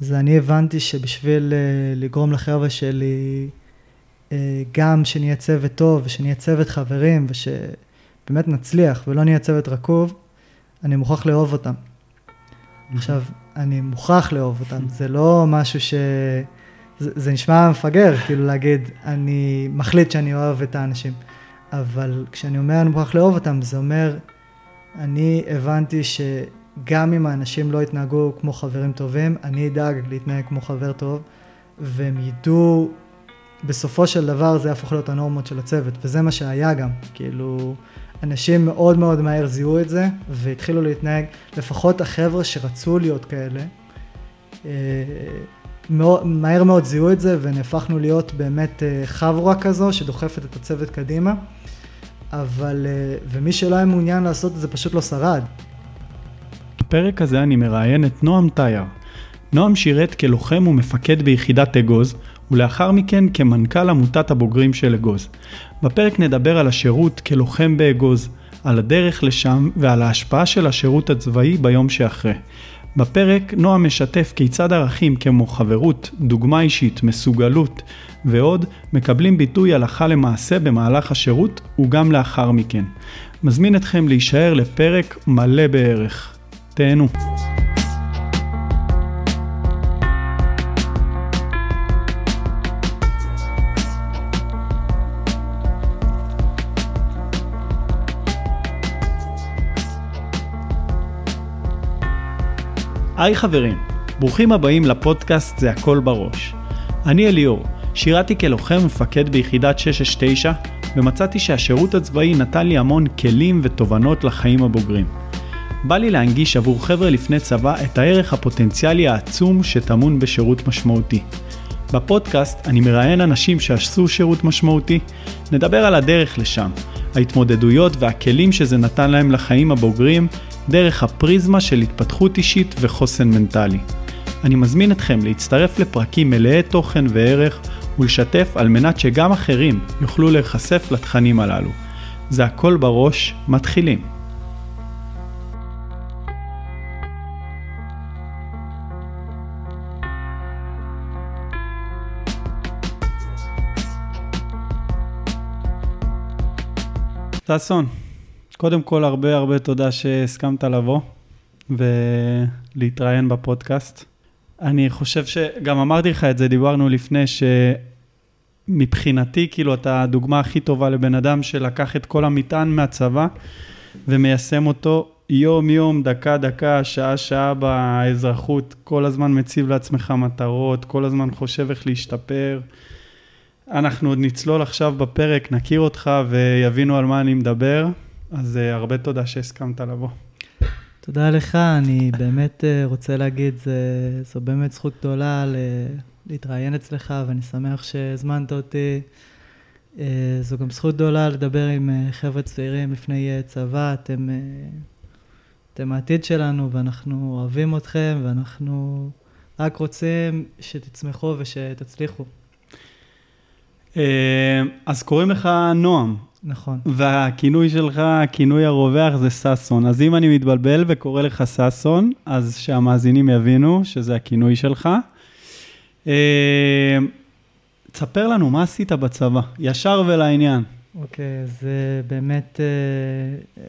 אז אני הבנתי שבשביל לגרום לחבר'ה שלי גם שנהיה צוות טוב ושנהיה צוות חברים ושבאמת נצליח ולא נהיה צוות רקוב, אני מוכרח לאהוב אותם. עכשיו, אני מוכרח לאהוב אותם, זה לא משהו ש... זה, זה נשמע מפגר, כאילו להגיד, אני מחליט שאני אוהב את האנשים. אבל כשאני אומר אני מוכרח לאהוב אותם, זה אומר, אני הבנתי שגם אם האנשים לא יתנהגו כמו חברים טובים, אני אדאג להתנהג כמו חבר טוב, והם ידעו, בסופו של דבר זה יהפוך להיות הנורמות של הצוות, וזה מה שהיה גם, כאילו, אנשים מאוד מאוד מהר זיהו את זה, והתחילו להתנהג, לפחות החבר'ה שרצו להיות כאלה, אה, מהר מאוד זיהו את זה ונהפכנו להיות באמת אה, חבורה כזו שדוחפת את הצוות קדימה, אבל, אה, ומי שלא היה מעוניין לעשות את זה פשוט לא שרד. בפרק הזה אני מראיין את נועם טייר. נועם שירת כלוחם ומפקד ביחידת אגוז, ולאחר מכן כמנכ"ל עמותת הבוגרים של אגוז. בפרק נדבר על השירות כלוחם באגוז, על הדרך לשם ועל ההשפעה של השירות הצבאי ביום שאחרי. בפרק נועה משתף כיצד ערכים כמו חברות, דוגמה אישית, מסוגלות ועוד מקבלים ביטוי הלכה למעשה במהלך השירות וגם לאחר מכן. מזמין אתכם להישאר לפרק מלא בערך. תהנו. היי חברים, ברוכים הבאים לפודקאסט זה הכל בראש. אני אליאור, שירתי כלוחם ומפקד ביחידת 669, ומצאתי שהשירות הצבאי נתן לי המון כלים ותובנות לחיים הבוגרים. בא לי להנגיש עבור חבר'ה לפני צבא את הערך הפוטנציאלי העצום שטמון בשירות משמעותי. בפודקאסט אני מראיין אנשים שעשו שירות משמעותי, נדבר על הדרך לשם, ההתמודדויות והכלים שזה נתן להם לחיים הבוגרים, דרך הפריזמה של התפתחות אישית וחוסן מנטלי. אני מזמין אתכם להצטרף לפרקים מלאי תוכן וערך ולשתף על מנת שגם אחרים יוכלו להיחשף לתכנים הללו. זה הכל בראש, מתחילים. ששון, קודם כל, הרבה הרבה תודה שהסכמת לבוא ולהתראיין בפודקאסט. אני חושב שגם אמרתי לך את זה, דיברנו לפני, שמבחינתי, כאילו, אתה הדוגמה הכי טובה לבן אדם שלקח את כל המטען מהצבא ומיישם אותו יום-יום, דקה-דקה, שעה-שעה באזרחות, כל הזמן מציב לעצמך מטרות, כל הזמן חושב איך להשתפר. אנחנו עוד נצלול עכשיו בפרק, נכיר אותך ויבינו על מה אני מדבר. אז uh, הרבה תודה שהסכמת לבוא. תודה לך, אני באמת uh, רוצה להגיד, זה, זו באמת זכות גדולה ל, להתראיין אצלך, ואני שמח שהזמנת אותי. Uh, זו גם זכות גדולה לדבר עם חבר'ה צעירים לפני צבא, אתם, אתם העתיד שלנו, ואנחנו אוהבים אתכם, ואנחנו רק רוצים שתצמחו ושתצליחו. אז קוראים לך נועם. נכון. והכינוי שלך, הכינוי הרווח זה ששון. אז אם אני מתבלבל וקורא לך ששון, אז שהמאזינים יבינו שזה הכינוי שלך. אה, תספר לנו, מה עשית בצבא? ישר ולעניין. אוקיי, אז באמת אה,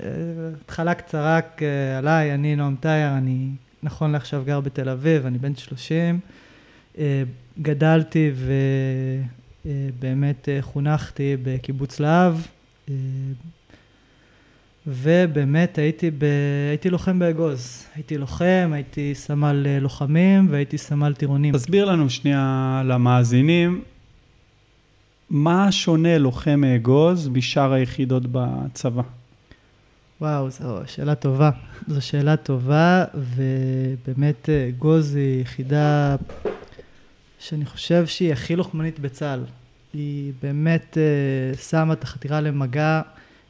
התחלה קצרה אה, עליי, אני נועם טייר, אני נכון לעכשיו גר בתל אביב, אני בן 30. גדלתי ובאמת חונכתי בקיבוץ להב, אה, ובאמת הייתי, ב... הייתי לוחם באגוז. הייתי לוחם, הייתי סמל אה, לוחמים והייתי סמל טירונים. תסביר לנו שנייה למאזינים, מה שונה לוחם מאגוז בשאר היחידות בצבא? וואו, זו שאלה טובה. זו שאלה טובה, ובאמת אגוז היא יחידה שאני חושב שהיא הכי לוחמנית בצה"ל. היא באמת uh, שמה את החתירה למגע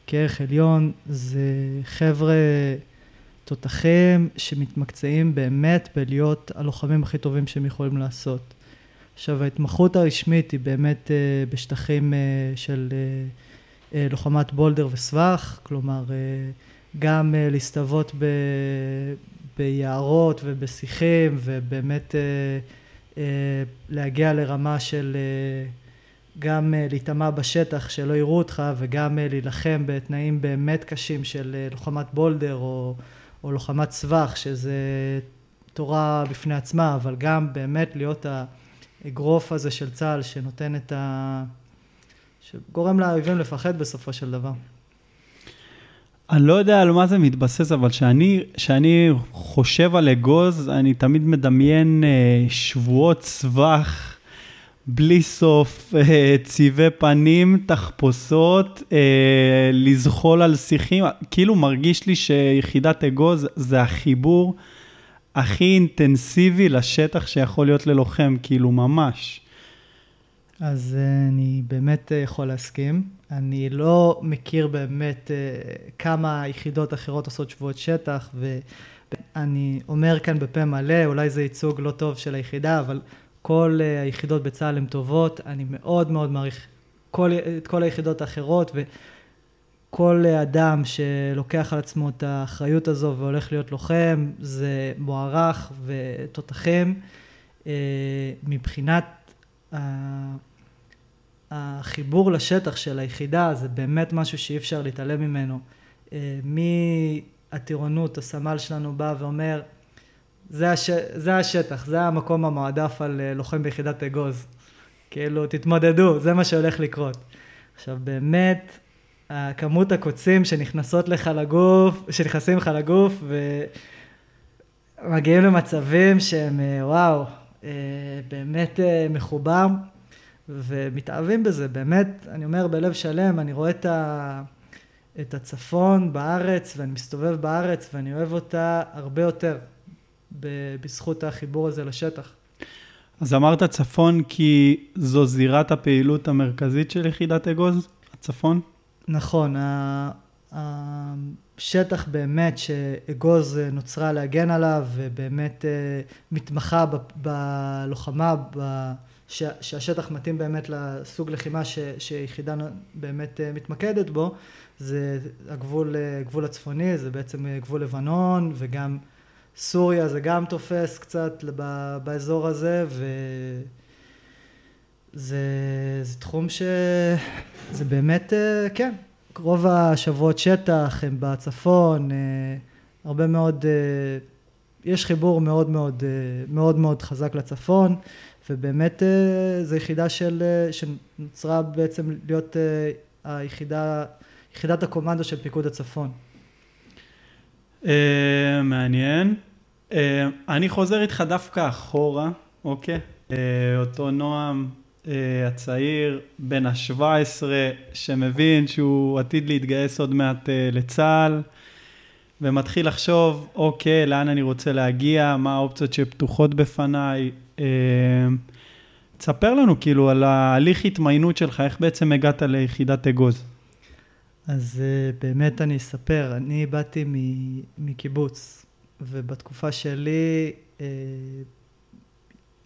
כערך עליון. זה חבר'ה תותחים שמתמקצעים באמת בלהיות הלוחמים הכי טובים שהם יכולים לעשות. עכשיו ההתמחות הרשמית היא באמת uh, בשטחים uh, של uh, uh, לוחמת בולדר וסבך, כלומר uh, גם uh, להסתוות ב... ביערות ובשיחים, ובאמת אה, אה, להגיע לרמה של אה, גם אה, להיטמע בשטח, שלא יראו אותך, וגם אה, להילחם בתנאים באמת קשים של אה, לוחמת בולדר או, או לוחמת סבך, שזה תורה בפני עצמה, אבל גם באמת להיות האגרוף הזה של צה"ל שנותן את ה... שגורם לאויבים לפחד בסופו של דבר. אני לא יודע על מה זה מתבסס, אבל כשאני חושב על אגוז, אני תמיד מדמיין אה, שבועות סבך בלי סוף, אה, צבעי פנים, תחפושות, אה, לזחול על שיחים, כאילו מרגיש לי שיחידת אגוז זה החיבור הכי אינטנסיבי לשטח שיכול להיות ללוחם, כאילו ממש. אז uh, אני באמת uh, יכול להסכים. אני לא מכיר באמת uh, כמה יחידות אחרות עושות שבועות שטח, ואני אומר כאן בפה מלא, אולי זה ייצוג לא טוב של היחידה, אבל כל uh, היחידות בצה"ל הן טובות. אני מאוד מאוד מעריך כל, את כל היחידות האחרות, וכל אדם שלוקח על עצמו את האחריות הזו והולך להיות לוחם, זה מוערך ותותחים. מבחינת... החיבור לשטח של היחידה זה באמת משהו שאי אפשר להתעלם ממנו. אה, מהטירונות, הסמל שלנו בא ואומר, זה, הש... זה השטח, זה המקום המועדף על אה, לוחם ביחידת אגוז. כאילו, תתמודדו, זה מה שהולך לקרות. עכשיו, באמת, כמות הקוצים שנכנסות לך לגוף, שנכנסים לך לגוף, ומגיעים למצבים שהם, אה, וואו, באמת מחובר. ומתאהבים בזה, באמת, אני אומר בלב שלם, אני רואה את, ה, את הצפון בארץ, ואני מסתובב בארץ, ואני אוהב אותה הרבה יותר, בזכות החיבור הזה לשטח. אז אמרת צפון כי זו זירת הפעילות המרכזית של יחידת אגוז, הצפון? נכון, השטח באמת שאגוז נוצרה להגן עליו, ובאמת אה, מתמחה בלוחמה, ב... ש, שהשטח מתאים באמת לסוג לחימה ש, שיחידה באמת אה, מתמקדת בו, זה הגבול אה, גבול הצפוני, זה בעצם אה, גבול לבנון וגם סוריה זה גם תופס קצת באזור הזה וזה זה תחום שזה באמת, כן, רוב השבועות שטח הם בצפון, הרבה מאוד, יש חיבור מאוד מאוד מאוד מאוד חזק לצפון ובאמת אה, זו יחידה של, אה, שנוצרה בעצם להיות אה, היחידה, יחידת הקומנדו של פיקוד הצפון. מעניין. אני חוזר איתך דווקא אחורה, אוקיי? אותו נועם הצעיר, בן ה-17, שמבין שהוא עתיד להתגייס עוד מעט לצה"ל, ומתחיל לחשוב, אוקיי, לאן אני רוצה להגיע, מה האופציות שפתוחות בפניי, תספר לנו כאילו על ההליך התמיינות שלך, איך בעצם הגעת ליחידת אגוז. אז אה, באמת אני אספר, אני באתי מקיבוץ, ובתקופה שלי, אה,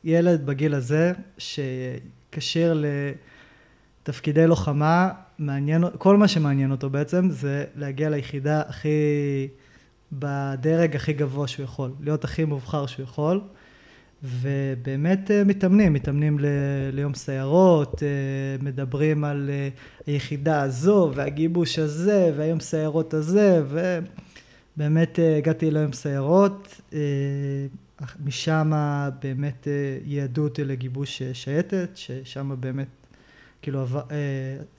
ילד בגיל הזה, שכשיר לתפקידי לוחמה, מעניין, כל מה שמעניין אותו בעצם זה להגיע ליחידה הכי, בדרג הכי גבוה שהוא יכול, להיות הכי מובחר שהוא יכול. ובאמת אה, מתאמנים, מתאמנים ל, ליום סיירות, אה, מדברים על אה, היחידה הזו והגיבוש הזה והיום סיירות הזה ובאמת הגעתי ליום סיירות, משם באמת ייעדו אותי לגיבוש שייטת, ששם באמת כאילו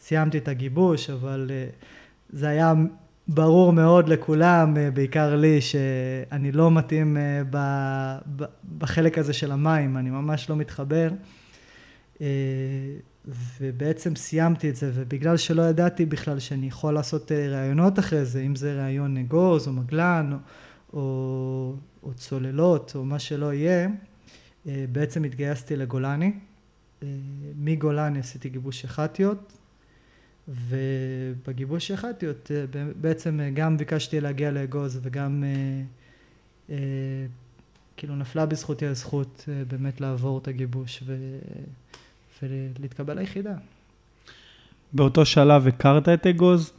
סיימתי את הגיבוש אבל זה היה ברור מאוד לכולם, אה, בעיקר לי, שאני לא מתאים אה, בחלק הזה של המים, אני ממש לא מתחבר. אה, ובעצם סיימתי את זה, ובגלל שלא ידעתי בכלל שאני יכול לעשות ראיונות אחרי זה, אם זה ראיון אגוז או מגלן או, או, או צוללות או מה שלא יהיה, בעצם התגייסתי לגולני. מגולני עשיתי גיבוש הח"טיות, ובגיבוש שהכנתי, בעצם גם ביקשתי להגיע לאגוז וגם אה, אה, כאילו נפלה בזכותי הזכות אה, באמת לעבור את הגיבוש ו, ולהתקבל ליחידה. באותו שלב הכרת את אגוז?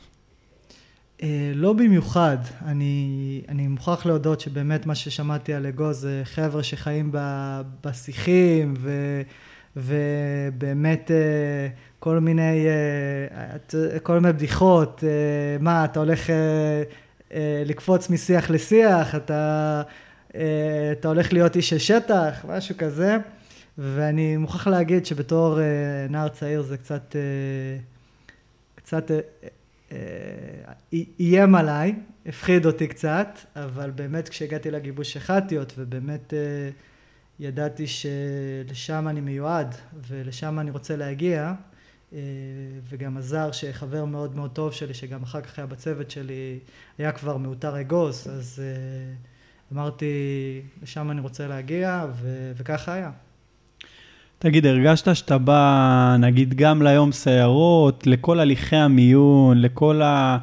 אה, לא במיוחד, אני, אני מוכרח להודות שבאמת מה ששמעתי על אגוז זה חבר'ה שחיים בשיחים ו, ובאמת אה, כל מיני, אה, כל מיני בדיחות, מה אתה הולך לקפוץ משיח לשיח, אתה, אתה הולך להיות איש של שטח, משהו כזה, ואני מוכרח להגיד שבתור נער צעיר זה קצת, קצת אה, איים עליי, הפחיד אותי קצת, אבל באמת כשהגעתי לגיבוש החלטיות ובאמת אה, ידעתי שלשם אני מיועד ולשם אני רוצה להגיע, אה, וגם עזר שחבר מאוד מאוד טוב שלי, שגם אחר כך היה בצוות שלי, היה כבר מאותר אגוז, אז אמרתי, לשם אני רוצה להגיע, ו- וככה היה. תגיד, הרגשת שאתה בא, נגיד, גם ליום סיירות, לכל הליכי המיון, לכל ה...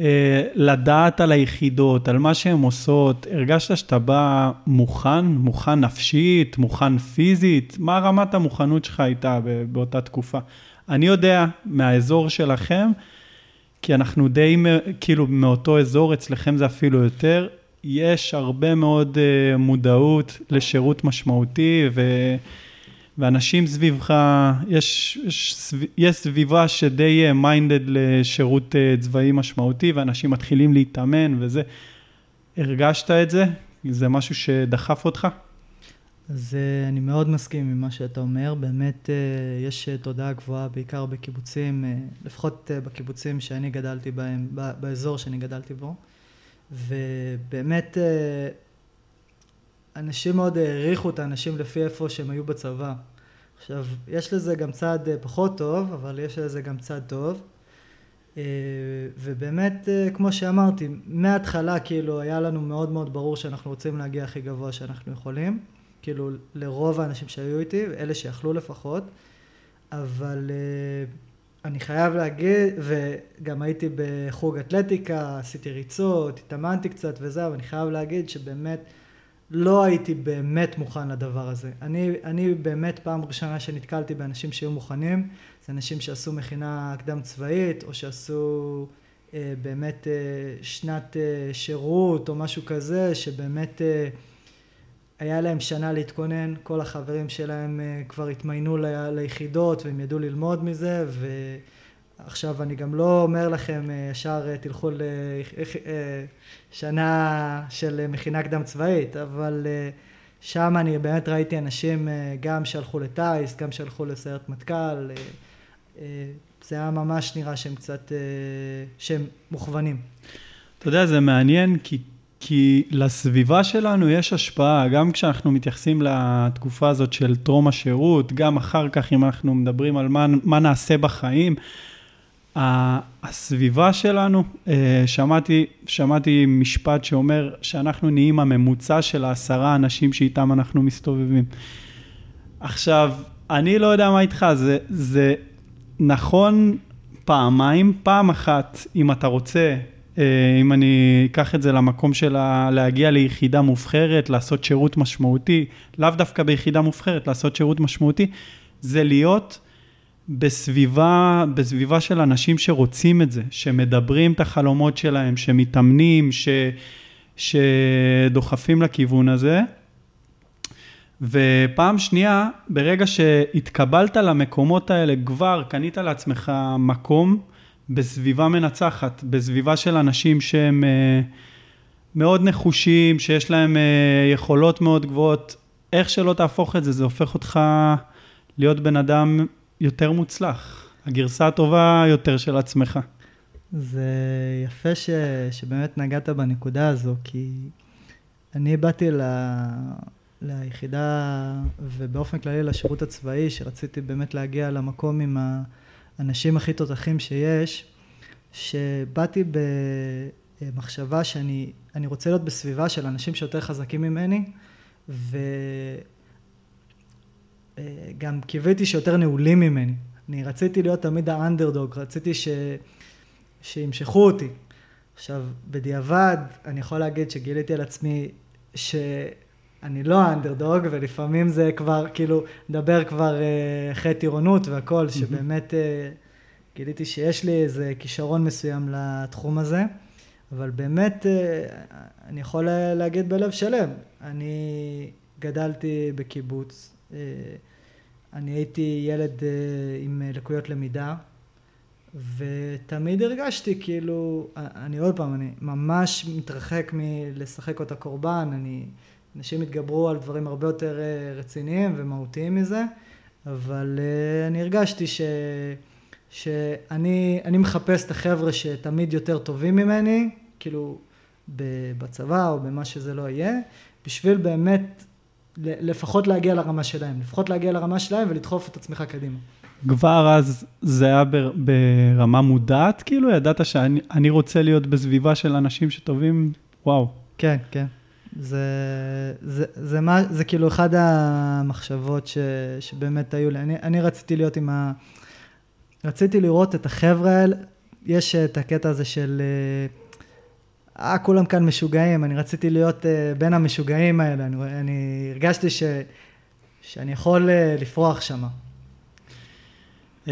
אה, לדעת על היחידות, על מה שהן עושות, הרגשת שאתה בא מוכן, מוכן נפשית, מוכן פיזית? מה רמת המוכנות שלך הייתה באותה תקופה? אני יודע מהאזור שלכם, כי אנחנו די כאילו מאותו אזור, אצלכם זה אפילו יותר, יש הרבה מאוד אה, מודעות לשירות משמעותי, ו... ואנשים סביבך, יש, יש, יש סביבה שדי מיינדד לשירות אה, צבאי משמעותי, ואנשים מתחילים להתאמן וזה. הרגשת את זה? זה משהו שדחף אותך? אז אה, אני מאוד מסכים עם מה שאתה אומר. באמת אה, יש תודעה גבוהה, בעיקר בקיבוצים, לפחות בקיבוצים שאני גדלתי בהם, באזור שאני גדלתי בו. ובאמת אנשים מאוד העריכו את האנשים לפי איפה שהם היו בצבא. עכשיו, יש לזה גם צד אה, פחות טוב, אבל יש לזה גם צד טוב. אה, ובאמת, אה, כמו שאמרתי, מההתחלה כאילו היה לנו מאוד מאוד ברור שאנחנו רוצים להגיע הכי גבוה שאנחנו יכולים. כאילו, לרוב האנשים שהיו איתי, אלה שיכלו לפחות. אבל אני חייב להגיד, וגם הייתי בחוג אתלטיקה, עשיתי ריצות, התאמנתי קצת וזה, אבל אני חייב להגיד שבאמת לא הייתי באמת מוכן לדבר הזה. אני, אני באמת פעם ראשונה שנתקלתי באנשים שהיו מוכנים, זה אנשים שעשו מכינה קדם צבאית, או שעשו אה, באמת אה, שנת אה, שירות, או משהו כזה, שבאמת אה, היה להם שנה להתכונן, כל החברים שלהם אה, כבר התמיינו ל, ליחידות, והם ידעו ללמוד מזה, ו... עכשיו אני גם לא אומר לכם אה, ישר אה, תלכו לשנה של מכינה קדם צבאית, אבל אה, שם אני באמת ראיתי אנשים גם שהלכו לטיס, גם שהלכו לסיירת מטכ"ל, זה היה ממש נראה שהם קצת, שהם מוכוונים. אתה יודע, זה מעניין כי, כי לסביבה שלנו יש השפעה, גם כשאנחנו מתייחסים לתקופה הזאת של טרום השירות, גם אחר כך אם אנחנו מדברים על מה, מה נעשה בחיים. הסביבה שלנו, אה, שמעתי, שמעתי משפט שאומר שאנחנו נהיים הממוצע של העשרה אנשים שאיתם אנחנו מסתובבים. עכשיו, אני לא יודע מה איתך, זה, זה נכון פעמיים, פעם אחת, אם אתה רוצה, אה, אם אני אקח את זה למקום של להגיע ליחידה מובחרת, לעשות שירות משמעותי, לאו דווקא ביחידה מובחרת, לעשות שירות משמעותי, זה להיות בסביבה, בסביבה של אנשים שרוצים את זה, שמדברים את החלומות שלהם, שמתאמנים, ש, שדוחפים לכיוון הזה. ופעם שנייה, ברגע שהתקבלת למקומות האלה, כבר קנית לעצמך מקום בסביבה מנצחת, בסביבה של אנשים שהם אה, מאוד נחושים, שיש להם אה, יכולות מאוד גבוהות, איך שלא תהפוך את זה, זה הופך אותך להיות בן אדם יותר מוצלח, הגרסה הטובה יותר של עצמך. זה יפה ש, שבאמת נגעת בנקודה הזו, כי אני באתי ל, ליחידה ובאופן כללי לשירות הצבאי, שרציתי באמת להגיע למקום עם האנשים הכי תותחים שיש, שבאתי במחשבה שאני רוצה להיות בסביבה של אנשים שיותר חזקים ממני, ו... גם קיוויתי שיותר נעולים ממני. אני רציתי להיות תמיד האנדרדוג, רציתי ש... שימשכו אותי. עכשיו, בדיעבד, אני יכול להגיד שגיליתי על עצמי שאני לא האנדרדוג, ולפעמים זה כבר, כאילו, מדבר כבר אחרי טירונות והכל, שבאמת, גיליתי שיש לי איזה כישרון מסוים לתחום הזה, אבל באמת אה, אני יכול להגיד בלב שלם, אני גדלתי בקיבוץ, אה, אני הייתי ילד אה, עם לקויות למידה, ותמיד הרגשתי כאילו, אני עוד פעם, אני ממש מתרחק מלשחק אותה קורבן, אני, אנשים התגברו על דברים הרבה יותר רציניים ומהותיים מזה, אבל אני הרגשתי ש... שאני מחפש את החבר'ה שתמיד יותר טובים ממני, כאילו בצבא או במה שזה לא יהיה, בשביל באמת לפחות להגיע לרמה שלהם, לפחות להגיע לרמה שלהם ולדחוף את עצמך קדימה. כבר אז זה היה ברמה מודעת, כאילו ידעת שאני רוצה להיות בסביבה של אנשים שטובים, וואו. כן, כן. זה, זה, זה, מה, זה כאילו אחד המחשבות ש, שבאמת היו לי. אני, אני רציתי להיות עם ה... רציתי לראות את החבר'ה האלה, יש את הקטע הזה של... אה, כולם כאן משוגעים, אני רציתי להיות uh, בין המשוגעים האלה, אני, אני הרגשתי ש, שאני יכול uh, לפרוח שם. Uh,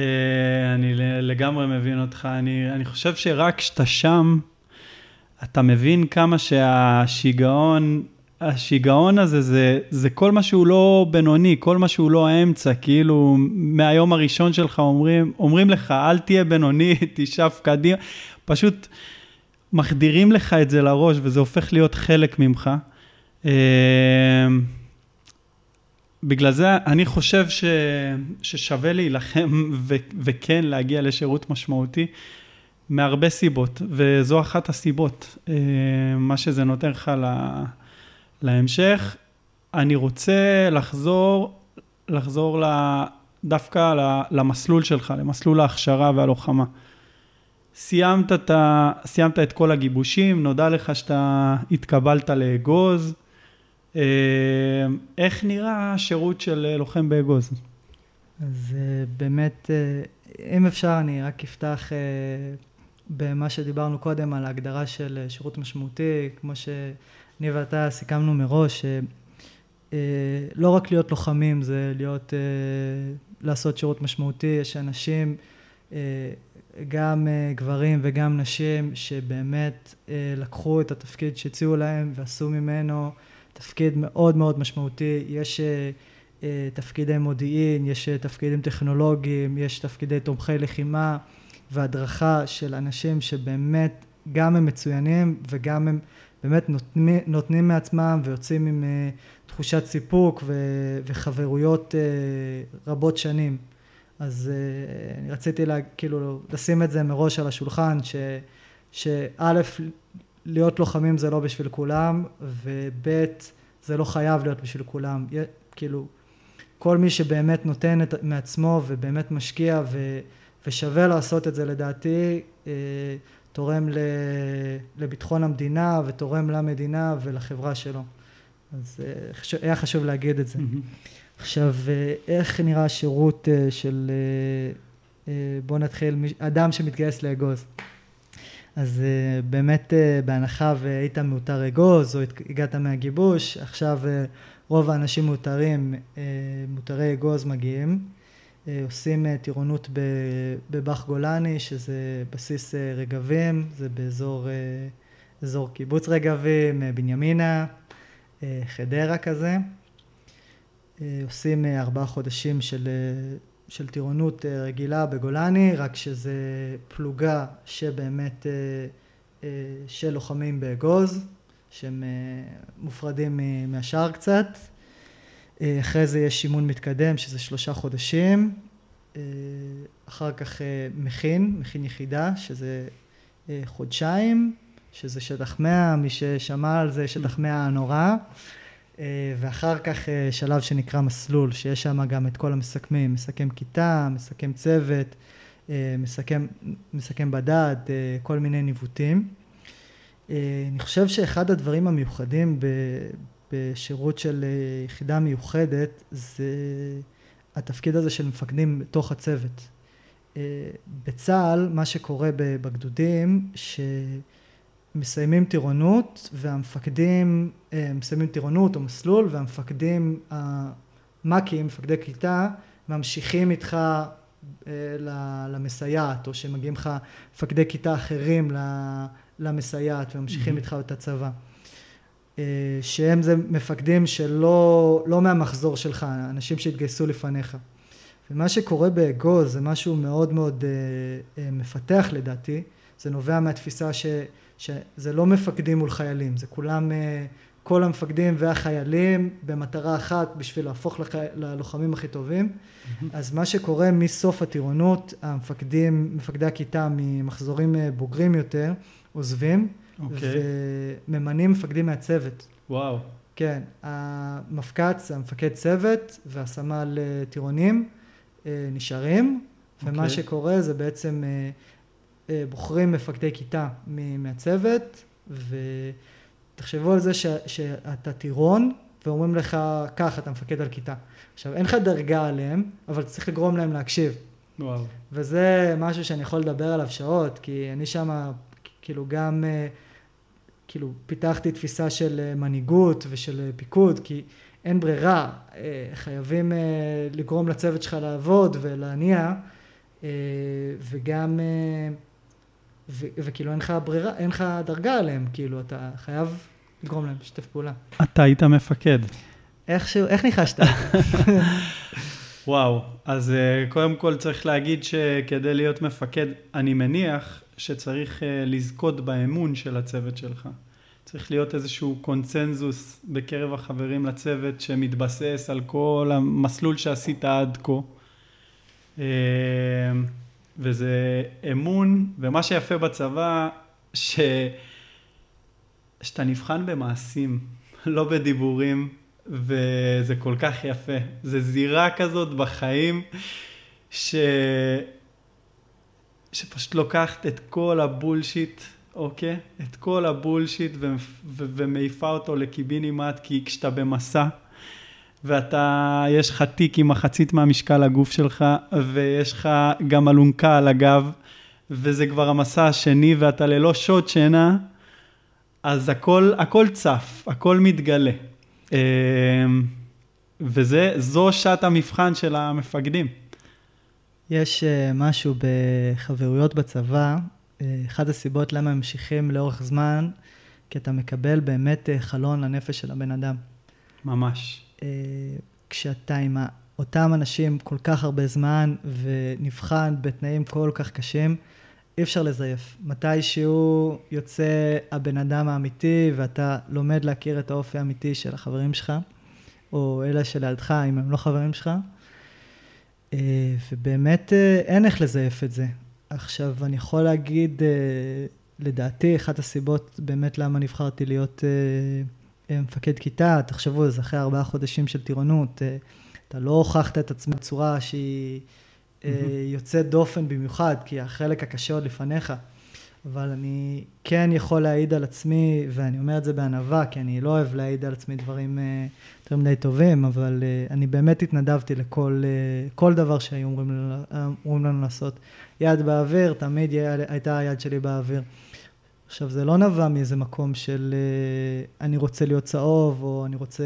אני לגמרי מבין אותך, אני, אני חושב שרק כשאתה שם, אתה מבין כמה שהשיגעון, השיגעון הזה זה, זה כל מה שהוא לא בינוני, כל מה שהוא לא האמצע, כאילו מהיום הראשון שלך אומרים, אומרים לך, אל תהיה בינוני, תשאף קדימה, פשוט... מחדירים לך את זה לראש וזה הופך להיות חלק ממך. אה, בגלל זה אני חושב ש, ששווה להילחם ו, וכן להגיע לשירות משמעותי מהרבה סיבות, וזו אחת הסיבות, אה, מה שזה נותן לך לה, להמשך. אני רוצה לחזור, לחזור דווקא למסלול שלך, למסלול ההכשרה והלוחמה. סיימת את, ה... סיימת את כל הגיבושים, נודע לך שאתה התקבלת לאגוז. אה, איך נראה השירות של לוחם באגוז? אז אה, באמת, אה, אם אפשר, אני רק אפתח במה שדיברנו קודם על ההגדרה של שירות משמעותי, כמו שאני ואתה סיכמנו מראש, לא רק להיות לוחמים, זה להיות, לעשות שירות משמעותי, יש אנשים גם uh, גברים וגם נשים שבאמת uh, לקחו את התפקיד שהציעו להם ועשו ממנו תפקיד מאוד מאוד משמעותי. יש uh, תפקידי מודיעין, יש תפקידים טכנולוגיים, יש תפקידי תומכי לחימה והדרכה של אנשים שבאמת גם הם מצוינים וגם הם באמת נותנים, נותנים מעצמם ויוצאים עם uh, תחושת סיפוק ו, וחברויות uh, רבות שנים. אז uh, אני רציתי לה, כאילו לשים את זה מראש על השולחן, שא', להיות לוחמים זה לא בשביל כולם, וב', זה לא חייב להיות בשביל כולם. כאילו, כל מי שבאמת נותן את, מעצמו ובאמת משקיע ו, ושווה לעשות את זה לדעתי, uh, תורם ל, לביטחון המדינה ותורם למדינה ולחברה שלו. אז uh, היה חשוב להגיד את זה. Mm-hmm. עכשיו, אה, איך נראה השירות אה, של, אה, בוא נתחיל, אדם שמתגייס לאגוז. אז באמת בהנחה והיית מאותר אגוז או הגעת מהגיבוש, עכשיו רוב האנשים מאותרים, מאותרי אגוז מגיעים, עושים טירונות בבאח גולני, שזה בסיס רגבים, זה באזור אזור קיבוץ רגבים, בנימינה, חדרה כזה. אה, עושים אה, ארבעה חודשים של, אה, של טירונות רגילה בגולני, רק שזה פלוגה שבאמת של לוחמים באגוז, שהם מופרדים מהשאר קצת. אחרי זה יש אימון מתקדם, שזה שלושה חודשים. אחר כך מכין, מכין יחידה, שזה חודשיים, שזה שטח מאה, מי ששמע על זה, שטח מאה הנורא. אה, ואחר כך אה, שלב שנקרא מסלול, שיש שם גם את כל המסכמים, מסכם כיתה, מסכם צוות, אה, מסכם, מסכם בדד, כל מיני ניווטים. אני חושב שאחד הדברים המיוחדים בשירות של יחידה מיוחדת זה התפקיד הזה של מפקדים בתוך הצוות. בצה"ל מה שקורה בגדודים, ש... מסיימים טירונות והמפקדים אה, מסיימים טירונות או מסלול והמפקדים המ"כים, מפקדי כיתה, ממשיכים איתך למסייעת, או שמגיעים לך מפקדי כיתה אחרים למסייעת וממשיכים mm-hmm. איתך את הצבא. שהם זה מפקדים שלא לא מהמחזור שלך, אנשים שהתגייסו לפניך. ומה שקורה באגוז זה משהו מאוד מאוד אה, אה, מפתח לדעתי, זה נובע מהתפיסה ש, שזה לא מפקדים מול חיילים, זה כולם, אה, כל המפקדים והחיילים במטרה אחת בשביל להפוך לח... ללוחמים הכי טובים. Mm-hmm. אז מה שקורה מסוף הטירונות, המפקדים, מפקדי הכיתה ממחזורים אה, בוגרים יותר, עוזבים, okay. אוקיי. וממנים מפקדים מהצוות. וואו. כן, המפק"ץ, המפקד צוות והסמל אה, טירונים. נשארים, okay. ומה אוקיי. שקורה זה בעצם בוחרים מפקדי כיתה מהצוות, ותחשבו על זה ש, שאתה טירון, ואומרים לך, כך, אתה מפקד על כיתה. עכשיו, אין לך דרגה עליהם, אבל צריך לגרום להם להקשיב. וואו. וזה משהו שאני יכול לדבר עליו שעות, כי אני שם, כאילו, גם, כאילו, פיתחתי תפיסה של מנהיגות ושל פיקוד, כי אין ברירה, אה, חייבים אה, לגרום לצוות שלך לעבוד ולהניע, אה, וגם, ו, וכאילו אין לך ברירה, אין לך דרגה עליהם, כאילו אתה חייב לגרום להם לשתף פעולה. אתה היית מפקד. איכשהו, איך ניחשת? וואו, אז קודם כל צריך להגיד שכדי להיות מפקד, אני מניח שצריך לזכות באמון של הצוות שלך. צריך להיות איזשהו קונצנזוס בקרב החברים לצוות שמתבסס על כל המסלול שעשית עד כה. וזה אמון, ומה שיפה בצבא, ש... שאתה נבחן במעשים, לא בדיבורים, וזה כל כך יפה. זה זירה כזאת בחיים, ש... שפשוט לוקחת את כל הבולשיט אוקיי? את כל הבולשיט ו- ו- ומעיפה אותו לקיבינימט, כי כשאתה במסע, ואתה, יש לך תיק עם מחצית מהמשקל הגוף שלך, ויש לך גם אלונקה על הגב, וזה כבר המסע השני, ואתה ללא שעות שינה, אז הכל, הכל צף, הכל מתגלה. אמ, וזו שעת המבחן של המפקדים. יש אה, משהו בחברויות בצבא, אה, אחת הסיבות למה ממשיכים לאורך זמן, כי אתה מקבל באמת אה, חלון לנפש של הבן אדם. ממש. אה, כשאתה עם אותם אנשים כל כך הרבה זמן ונבחן בתנאים כל כך קשים, אי אפשר לזייף. מתי שהוא יוצא הבן אדם האמיתי ואתה לומד להכיר את האופי האמיתי של החברים שלך, או אלה שלידך אם הם לא חברים שלך, ובאמת אין איך לזייף את זה. עכשיו, אני יכול להגיד, אה, לדעתי, אחת הסיבות באמת למה נבחרתי להיות אה, מפקד כיתה, תחשבו, זה אחרי ארבעה חודשים של טירונות, אה, אתה לא הוכחת את עצמך בצורה שהיא mm-hmm. יוצאת דופן במיוחד, כי החלק הקשה עוד לפניך. אבל אני כן יכול להעיד על עצמי, ואני אומר את זה בענווה, כי אני לא אוהב להעיד על עצמי דברים יותר מדי טובים, אבל אני באמת התנדבתי לכל כל דבר שהיו אומרים לנו, אומרים לנו לעשות. יד באוויר, תמיד הייתה היד שלי באוויר. עכשיו, זה לא נבע מאיזה מקום של uh, אני רוצה להיות צהוב, או אני רוצה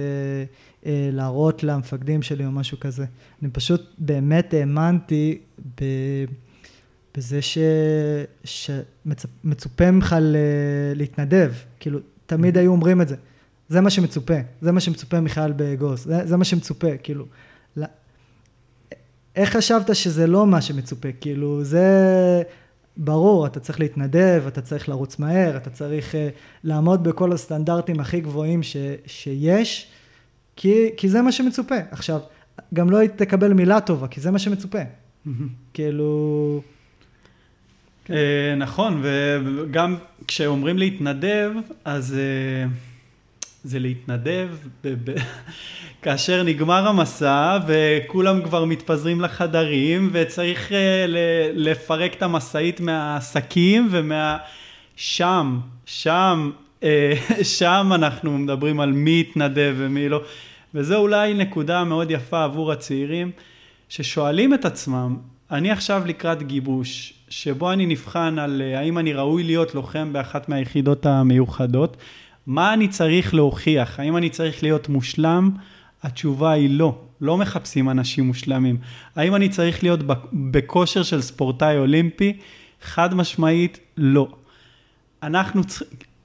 uh, להראות למפקדים שלי או משהו כזה. אני פשוט באמת האמנתי ב... בזה ש... שמצופה ממך ל... להתנדב, כאילו, תמיד היו אומרים את זה. זה מה שמצופה, זה מה שמצופה מחייל בגוס, זה, זה מה שמצופה, כאילו. לא... איך חשבת שזה לא מה שמצופה? כאילו, זה ברור, אתה צריך להתנדב, אתה צריך לרוץ מהר, אתה צריך uh, לעמוד בכל הסטנדרטים הכי גבוהים ש... שיש, כי, כי זה מה שמצופה. עכשיו, גם לא תקבל מילה טובה, כי זה מה שמצופה. כאילו... אה, נכון, וגם כשאומרים להתנדב, אז אה, זה להתנדב כאשר נגמר המסע וכולם כבר מתפזרים לחדרים וצריך אה, לפרק את המשאית מהשקים ומה... שם, שם, שם אנחנו מדברים על מי התנדב ומי לא. וזו אולי נקודה מאוד יפה עבור הצעירים ששואלים את עצמם, אני עכשיו לקראת גיבוש, שבו אני נבחן על אה, האם אני ראוי להיות לוחם באחת מהיחידות המיוחדות, מה אני צריך להוכיח? האם אני צריך להיות מושלם? התשובה היא לא. לא מחפשים אנשים מושלמים. האם אני צריך להיות בכושר של ספורטאי אולימפי? חד משמעית, לא. אנחנו,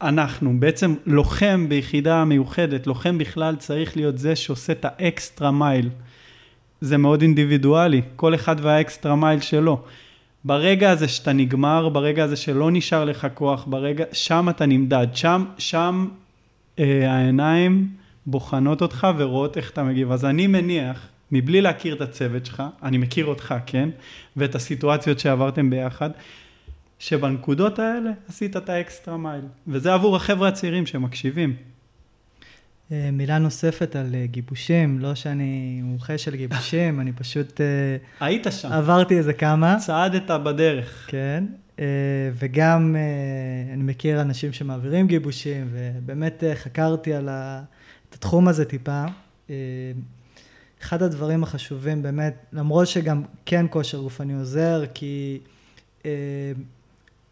אנחנו, בעצם לוחם ביחידה מיוחדת, לוחם בכלל צריך להיות זה שעושה את ה extra mile. זה מאוד אינדיבידואלי, כל אחד וה extra mile שלו. ברגע הזה שאתה נגמר, ברגע הזה שלא נשאר לך כוח, ברגע, שם אתה נמדד, שם, שם אה, העיניים בוחנות אותך ורואות איך אתה מגיב. אז אני מניח, מבלי להכיר את הצוות שלך, אני מכיר אותך, כן? ואת הסיטואציות שעברתם ביחד, שבנקודות האלה עשית את האקסטרה מייל. וזה עבור החבר'ה הצעירים שמקשיבים. אה, מילה נוספת על אה, גיבושים, לא שאני מומחה של גיבושים, אני פשוט... אה, היית שם. עברתי איזה כמה. צעדת בדרך. כן, וגם אני מכיר אנשים שמעבירים גיבושים, ובאמת חקרתי על התחום הזה טיפה. אחד הדברים החשובים באמת, למרות שגם כן כושר גופני עוזר, כי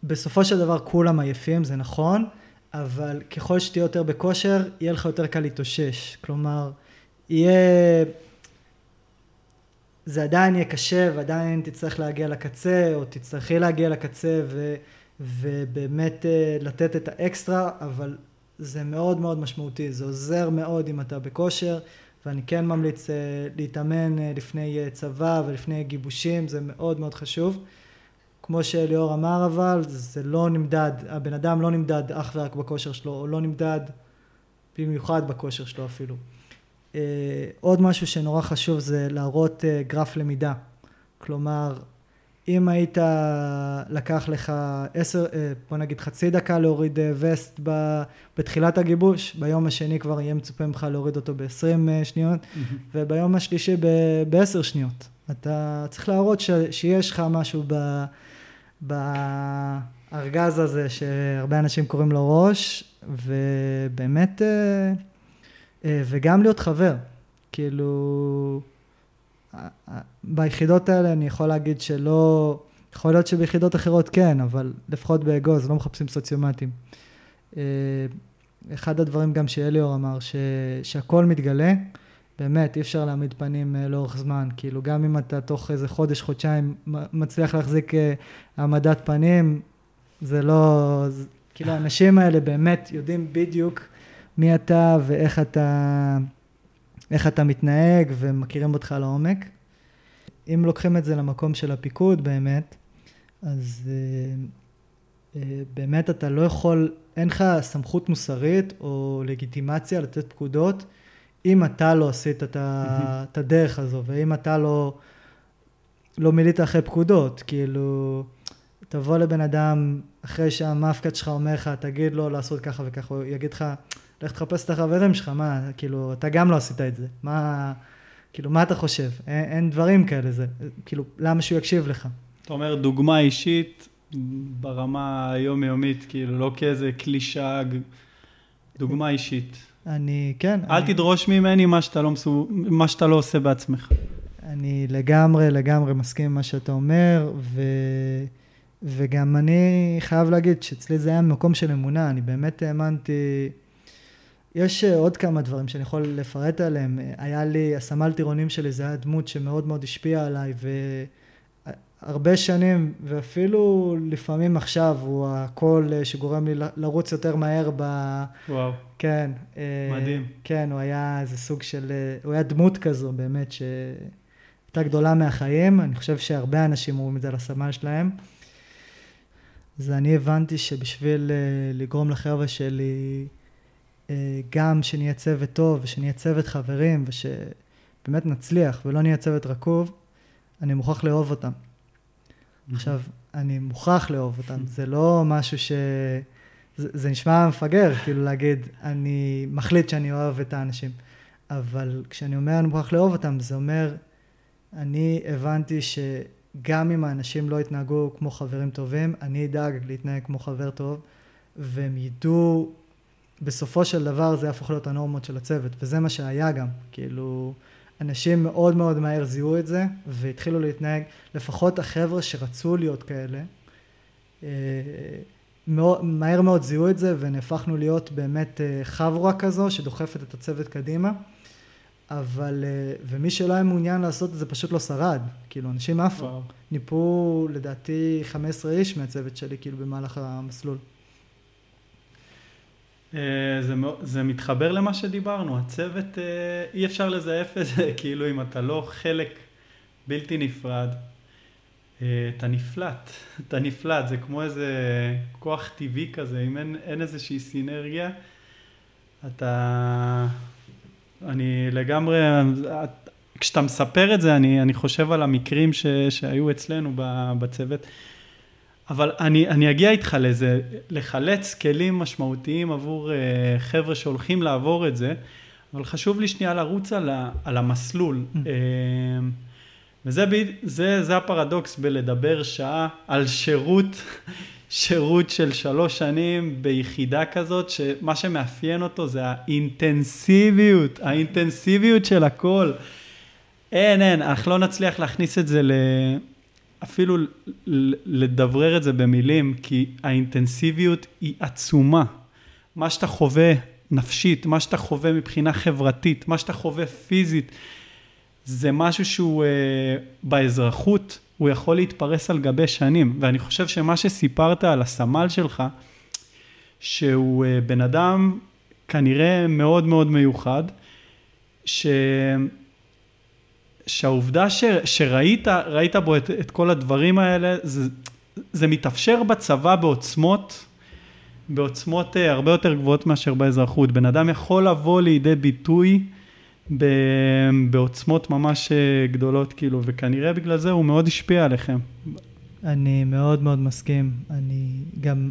בסופו של דבר כולם עייפים, זה נכון. אבל ככל שתהיה יותר בכושר, יהיה לך יותר קל להתאושש. כלומר, יהיה... זה עדיין יהיה קשה ועדיין תצטרך להגיע לקצה, או תצטרכי להגיע לקצה ו... ובאמת אה, לתת את האקסטרה, אבל זה מאוד מאוד משמעותי, זה עוזר מאוד אם אתה בכושר, ואני כן ממליץ אה, להתאמן אה, לפני צבא ולפני גיבושים, זה מאוד מאוד חשוב. כמו שליאור אמר אבל, זה לא נמדד, הבן אדם לא נמדד אך ורק בכושר שלו, או לא נמדד במיוחד בכושר שלו אפילו. Uh, עוד משהו שנורא חשוב זה להראות uh, גרף למידה. כלומר, אם היית, לקח לך עשר, uh, בוא נגיד חצי דקה להוריד וסט ב, בתחילת הגיבוש, ביום השני כבר יהיה מצופה ממך להוריד אותו ב-20 uh, שניות, mm-hmm. וביום השלישי ב-10 שניות. אתה צריך להראות ש, שיש לך משהו ב... בארגז הזה שהרבה אנשים קוראים לו ראש, ובאמת, אה, אה, וגם להיות חבר. כאילו, ביחידות האלה אני יכול להגיד שלא, יכול להיות שביחידות אחרות כן, אבל לפחות באגוז לא מחפשים סוציומטים. אה, אחד הדברים גם שאליאור אמר, ש, שהכל מתגלה. באמת, אי אפשר להעמיד פנים uh, לאורך זמן. כאילו, גם אם אתה תוך איזה חודש, חודשיים מצליח להחזיק uh, העמדת פנים, זה לא... כאילו, האנשים האלה באמת יודעים בדיוק מי אתה ואיך אתה, איך אתה מתנהג ומכירים אותך לעומק. אם לוקחים את זה למקום של הפיקוד באמת, אז uh, uh, באמת אתה לא יכול, אין לך סמכות מוסרית או לגיטימציה לתת פקודות. אם אתה לא עשית את, ה, את הדרך הזו, ואם אתה לא, לא מילאת אחרי פקודות, כאילו, תבוא לבן אדם, אחרי שהמאפקד שלך אומר לך, תגיד לו לעשות ככה וככה, הוא יגיד לך, לך תחפש את החברים שלך, מה, כאילו, אתה גם לא עשית את זה, מה, כאילו, מה אתה חושב? אין, אין דברים כאלה, זה, כאילו, למה שהוא יקשיב לך? אתה אומר, דוגמה אישית ברמה היומיומית, כאילו, לא כאיזה קלישה, דוגמה אישית. אני, כן. אל אני, תדרוש ממני מה שאתה, לא מסו, מה שאתה לא עושה בעצמך. אני לגמרי, לגמרי מסכים עם מה שאתה אומר, ו, וגם אני חייב להגיד שאצלי זה היה מקום של אמונה, אני באמת האמנתי... יש עוד כמה דברים שאני יכול לפרט עליהם. היה לי, הסמל טירונים שלי, זה היה דמות שמאוד מאוד השפיעה עליי, ו... הרבה שנים, ואפילו לפעמים עכשיו, הוא הקול אה, שגורם לי לרוץ יותר מהר ב... וואו. כן. אה, מדהים. כן, הוא היה איזה סוג של... אה, הוא היה דמות כזו, באמת, שהייתה גדולה מהחיים. אני חושב שהרבה אנשים אומרים את זה על הסמל שלהם. אז אני הבנתי שבשביל לגרום לחבר'ה שלי, גם שנהיה צוות טוב, ושנהיה צוות חברים, ושבאמת נצליח, ולא נהיה צוות רקוב, אני מוכרח לאהוב אותם. עכשיו, אני מוכרח לאהוב אותם, זה לא משהו ש... זה, זה נשמע מפגר, כאילו להגיד, אני מחליט שאני אוהב את האנשים. אבל כשאני אומר אני מוכרח לאהוב אותם, זה אומר, אני הבנתי שגם אם האנשים לא יתנהגו כמו חברים טובים, אני אדאג להתנהג כמו חבר טוב, והם ידעו, בסופו של דבר זה יהפוך להיות הנורמות של הצוות, וזה מה שהיה גם, כאילו... אנשים מאוד מאוד מהר זיהו את זה, והתחילו להתנהג, לפחות החבר'ה שרצו להיות כאלה, אה, מאוד, מהר מאוד זיהו את זה, ונהפכנו להיות באמת אה, חבורה כזו, שדוחפת את הצוות קדימה. אבל, אה, ומי שלא היה מעוניין לעשות את זה פשוט לא שרד, כאילו אנשים עפו, ניפו לדעתי 15 איש מהצוות שלי כאילו במהלך המסלול. אה, זה, זה מתחבר למה שדיברנו, הצוות, אה, אי אפשר לזייף את זה, כאילו אם אתה לא חלק בלתי נפרד, אתה נפלט, אתה נפלט, זה כמו איזה כוח טבעי כזה, אם אין, אין איזושהי סינרגיה, אתה... אני לגמרי, כשאתה מספר את זה, אני, אני חושב על המקרים ש, שהיו אצלנו בצוות, אבל אני, אני אגיע איתך לזה, לחלץ כלים משמעותיים עבור uh, חבר'ה שהולכים לעבור את זה, אבל חשוב לי שנייה לרוץ על, ה, על המסלול. Mm. Uh, וזה זה, זה הפרדוקס בלדבר שעה על שירות שירות של שלוש שנים ביחידה כזאת, שמה שמאפיין אותו זה האינטנסיביות, האינטנסיביות של הכל. אין, אין, אנחנו לא נצליח להכניס את זה ל... אפילו לדברר את זה במילים, כי האינטנסיביות היא עצומה. מה שאתה חווה נפשית, מה שאתה חווה מבחינה חברתית, מה שאתה חווה פיזית, זה משהו שהוא אה, באזרחות, הוא יכול להתפרס על גבי שנים. ואני חושב שמה שסיפרת על הסמל שלך, שהוא אה, בן אדם כנראה מאוד מאוד מיוחד, ש... שהעובדה ש... שראית ראית בו את, את כל הדברים האלה, זה, זה מתאפשר בצבא בעוצמות, בעוצמות אה, הרבה יותר גבוהות מאשר באזרחות. בן אדם יכול לבוא לידי ביטוי בעוצמות ממש אה, גדולות, כאילו, וכנראה בגלל זה הוא מאוד השפיע עליכם. אני מאוד מאוד מסכים. אני גם...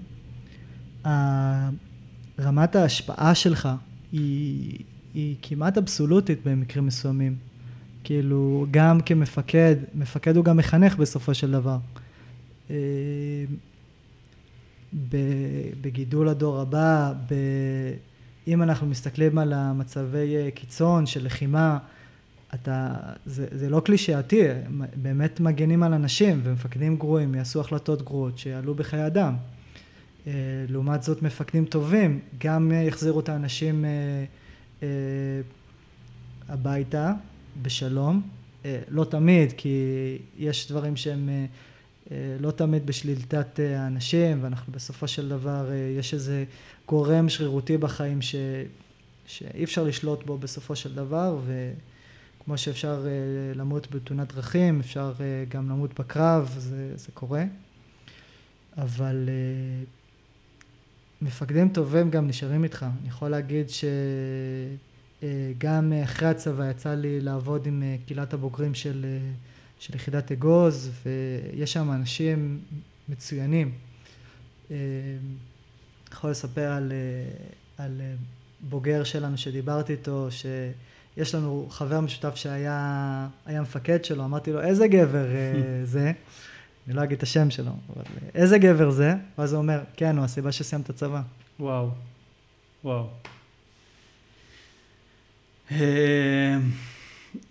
רמת ההשפעה שלך היא, היא כמעט אבסולוטית במקרים מסוימים. כאילו, גם כמפקד, מפקד הוא גם מחנך בסופו של דבר. אה, בגידול הדור הבא, אם אנחנו מסתכלים על המצבי אה, קיצון של לחימה, אתה, זה, זה לא קלישאתי, באמת מגנים על אנשים ומפקדים גרועים יעשו החלטות גרועות שיעלו בחיי אדם. אה, לעומת זאת מפקדים טובים גם יחזירו את האנשים הביתה בשלום, לא תמיד כי יש דברים שהם לא תמיד בשליטת האנשים ואנחנו בסופו של דבר יש איזה גורם שרירותי בחיים ש, שאי אפשר לשלוט בו בסופו של דבר, וכמו שאפשר למות בתאונת דרכים, אפשר גם למות בקרב, זה, זה קורה. אבל מפקדים טובים גם נשארים איתך. אני יכול להגיד שגם uh, אחרי הצבא יצא לי לעבוד עם uh, קהילת הבוגרים של, uh, של יחידת אגוז, ויש שם אנשים מצוינים. יכול לספר על, אה, על אה, בוגר שלנו שדיברתי איתו, שיש לנו חבר משותף שהיה מפקד שלו, אמרתי לו, איזה גבר אה, זה? אני לא אגיד את השם שלו, אבל איזה גבר זה? ואז הוא אומר, כן, הוא הסיבה שסיים את הצבא. וואו, וואו.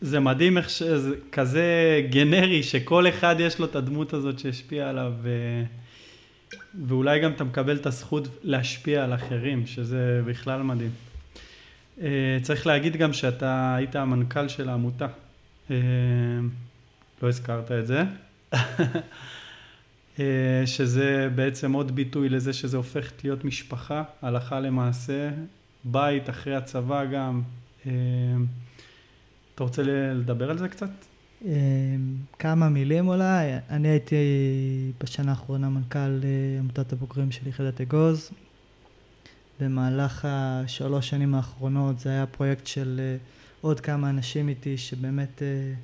זה מדהים איך שזה כזה גנרי, שכל אחד יש לו את הדמות הזאת שהשפיעה עליו. ואולי גם אתה מקבל את הזכות להשפיע על אחרים, שזה בכלל מדהים. Uh, צריך להגיד גם שאתה היית המנכ"ל של העמותה. Uh, לא הזכרת את זה. שזה בעצם עוד ביטוי לזה שזה הופך להיות משפחה, הלכה למעשה, בית אחרי הצבא גם. Uh, אתה רוצה לדבר על זה קצת? אמ, כמה מילים אולי, אני הייתי בשנה האחרונה מנכ"ל אה, עמותת הבוגרים של יחידת אגוז. במהלך השלוש שנים האחרונות זה היה פרויקט של אה, עוד כמה אנשים איתי שבאמת אה,